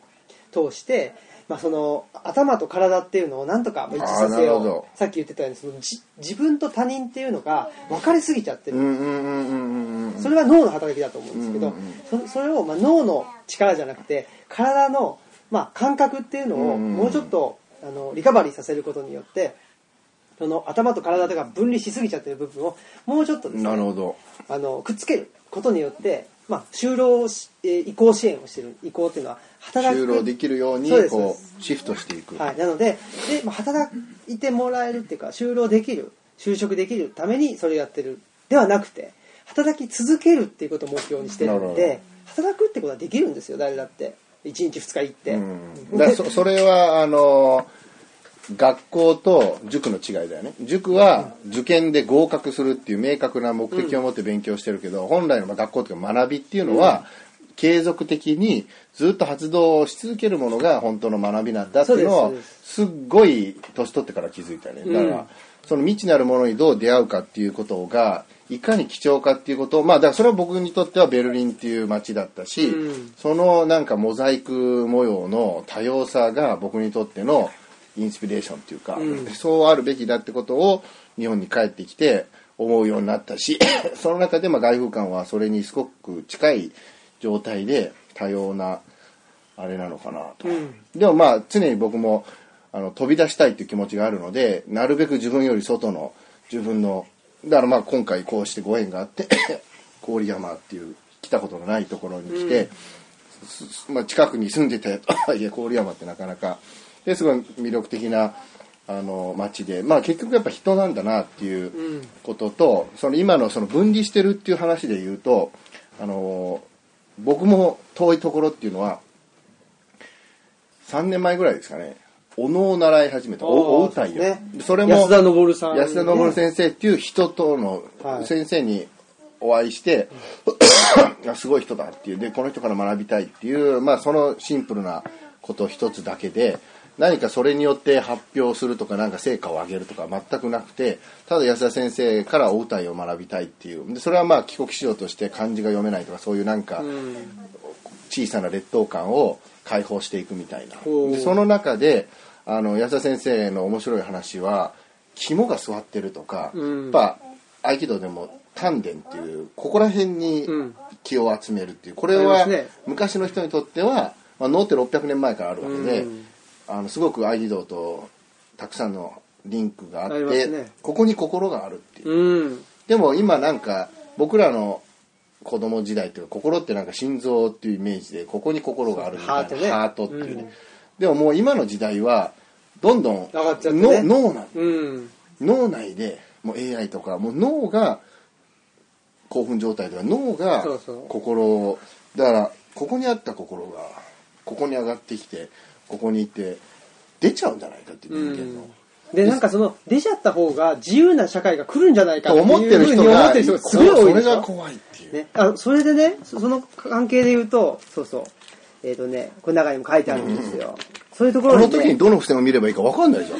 通して、まあ、その頭と体っていうのをなんとか一致させよう。さっき言ってたようにそのじ自分と他人っていうのが分かりすぎちゃってる、それは脳の働きだと思うんですけど、うんうんそそれを、まあ、脳の力じゃなくて体の、まあ、感覚っていうのをもうちょっとあのリカバリーさせることによってその頭と体とか分離しすぎちゃってる部分をもうちょっとですねなるほど。あのくっつけることによって、まあ、就労し、えー移行支援をしてる移行っていうのは働く就労できるようにそうですそうでこうシフトしていく、はい、なのでで、まあ、働いてもらえるっていうか就労できる就職できるためにそれをやってるではなくて働き続けるっていうことを目標にしてるなるで働くってことはできるんですよ誰だって。1日2日行って、うん。だからそそれはあの学校と塾の違いだよね。塾は受験で合格するっていう明確な目的を持って勉強してるけど、本来のまあ学校というか学びっていうのは、継続的にずっと発動し続けるものが本当の学びなんだっていうのをすす。っごい年取ってから気づいたよねだから、うんその未知なるものにどう出会うかっていうことがいかに貴重かっていうことをまあだからそれは僕にとってはベルリンっていう街だったし、うん。そのなんかモザイク模様の多様さが僕にとってのインスピレーションっていうか、うん。そうあるべきだってことを日本に帰ってきて思うようになったし *coughs* その中でまあ外風館はそれにすごく近い状態で多様なあれなのかなと、うん。でもまあ常に僕もあの飛び出したいっていう気持ちがあるのでなるべく自分より外の自分のだからまあ今回こうしてご縁があって *coughs* 郡山っていう来たことのないところに来て、すまあ、近くに住んでてとは *coughs* いえ郡山ってなかなかですごい魅力的なあの街でまあ結局やっぱ人なんだなっていううん。こととその今のその分離してるっていう話で言うとあの僕も遠いところっていうのは3年前ぐらいですかね。お能を習い始めた。おお歌いを、ね。それも安田昇さん、安田昇先生っていう人とのはい。先生にお会いして、*coughs* あすごい人だっていう。でこの人から学びたいっていう、まあ、そのシンプルなこと一つだけで何かそれによって発表するとかなんか成果を上げるとか全くなくてただ安田先生からお歌いを学びたいっていう。でそれはまあ帰国子女として漢字が読めないとかそういうなんか、うん。小さな劣等感を解放していくみたいな。でその中であの安田先生の面白い話は肝が座ってるとか、うん。やっぱ合気道でも丹田っていうここら辺にうん。気を集めるっていう。これは昔の人にとっては、まあ、脳って600年前からあるわけで、うんあのすごく合気道とたくさんのリンクがああって、ね。ここに心があるっていう。うん。でも今なんか僕らの子供時代っていうか心ってなんか心臓っていうイメージでここに心があるみたいなハートね。ハートっていうね、うんでももう今の時代はどんどんねの脳なんうん。脳内でもう AI とかもう脳が興奮状態では脳が心をだからここにあった心がここに上がってきてここにいて出ちゃうんじゃないかっていう人間の。でなんかその出ちゃった方が自由な社会が来るんじゃないかと思っていうふうに思っがてる人がすごい多いそれが怖いっていう、ね、あそれでねそその関係で言うとそうそう。えっ、とねこれ中にも書いてあるんですよ、そういうところに、この時にね、どの付箋を見ればいいか分かんないじゃん。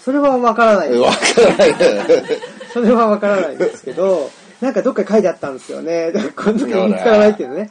それは分からない。分からない。*laughs* それは分からないんですけどなんかどっかに書いてあったんですよね。*laughs* この時に見つからないっていうね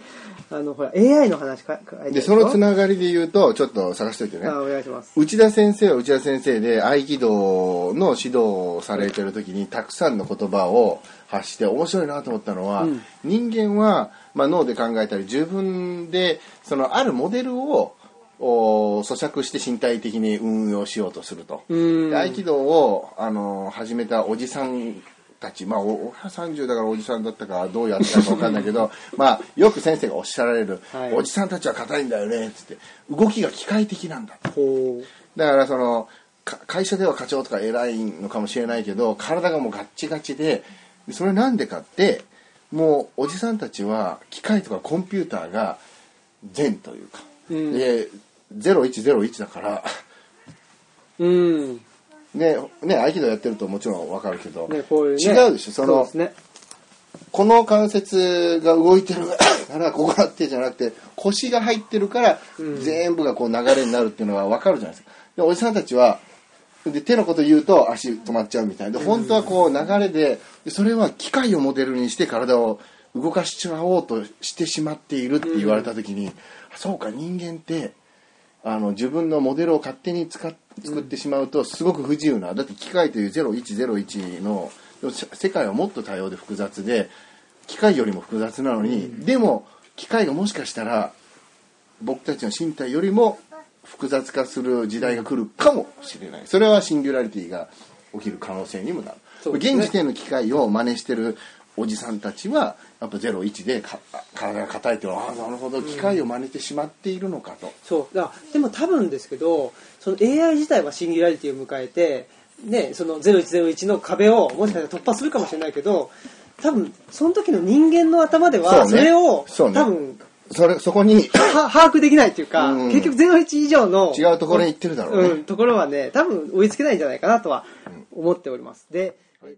あのほら AI の話かでそのつなながりで言うとちょっと探しておいてね。あお願いします。内田先生は内田先生で合気道の指導をされてる時にたくさんの言葉を発して面白いなと思ったのは、うん。人間は、まあ、脳で考えたり自分でそのあるモデルをお咀嚼して身体的に運用しようとすると。合気道をあの始めたおじさんたちまあお俺は30だからおじさんだったかどうやったか分かんないけど *laughs* まあよく先生がおっしゃられる、はい。おじさんたちは硬いんだよねっつって動きが機械的なんだほだからそのか会社では課長とか偉いのかもしれないけど体がもうガッチガチでそれなんでかってもうおじさんたちは機械とかコンピューターが善というか、うん。で0101だからううんねね合気道やってるともちろんわかるけど、ね、こういうね。違うでしょそのね。この関節が動いてるからここだってじゃなくて腰が入ってるからうん。全部がこう流れになるっていうのは分かるじゃないですか。でおじさんたちはで手のこと言うと足止まっちゃうみたいで本当はこう流れででそれは機械をモデルにして体を動かしちまおうとしてしまっているって言われた時に、そうか人間ってあの自分のモデルを勝手に使っ作ってしまうとすごく不自由なだって機械という0101の世界はもっと多様で複雑で機械よりも複雑なのに、でも機械がもしかしたら僕たちの身体よりも複雑化する時代が来るかもしれない。それはシンギュラリティが起きる可能性にもなる、ね。現時点の機械を真似してるおじさんたちはやっぱ01でか体が硬いってああなるほど機械を真似てしまっているのかと、そう。だでも多分ですけど、その AI 自体はシンギュラリティを迎えて、ね、その0101の壁をもしかしたら突破するかもしれないけど、多分、その時の人間の頭では、それを、そうね。多分、それそこには把握できないっていうか、うん。結局01以上の、違うところに行ってるだろうね、うん、ところはね、多分追いつけないんじゃないかなとは思っております。で、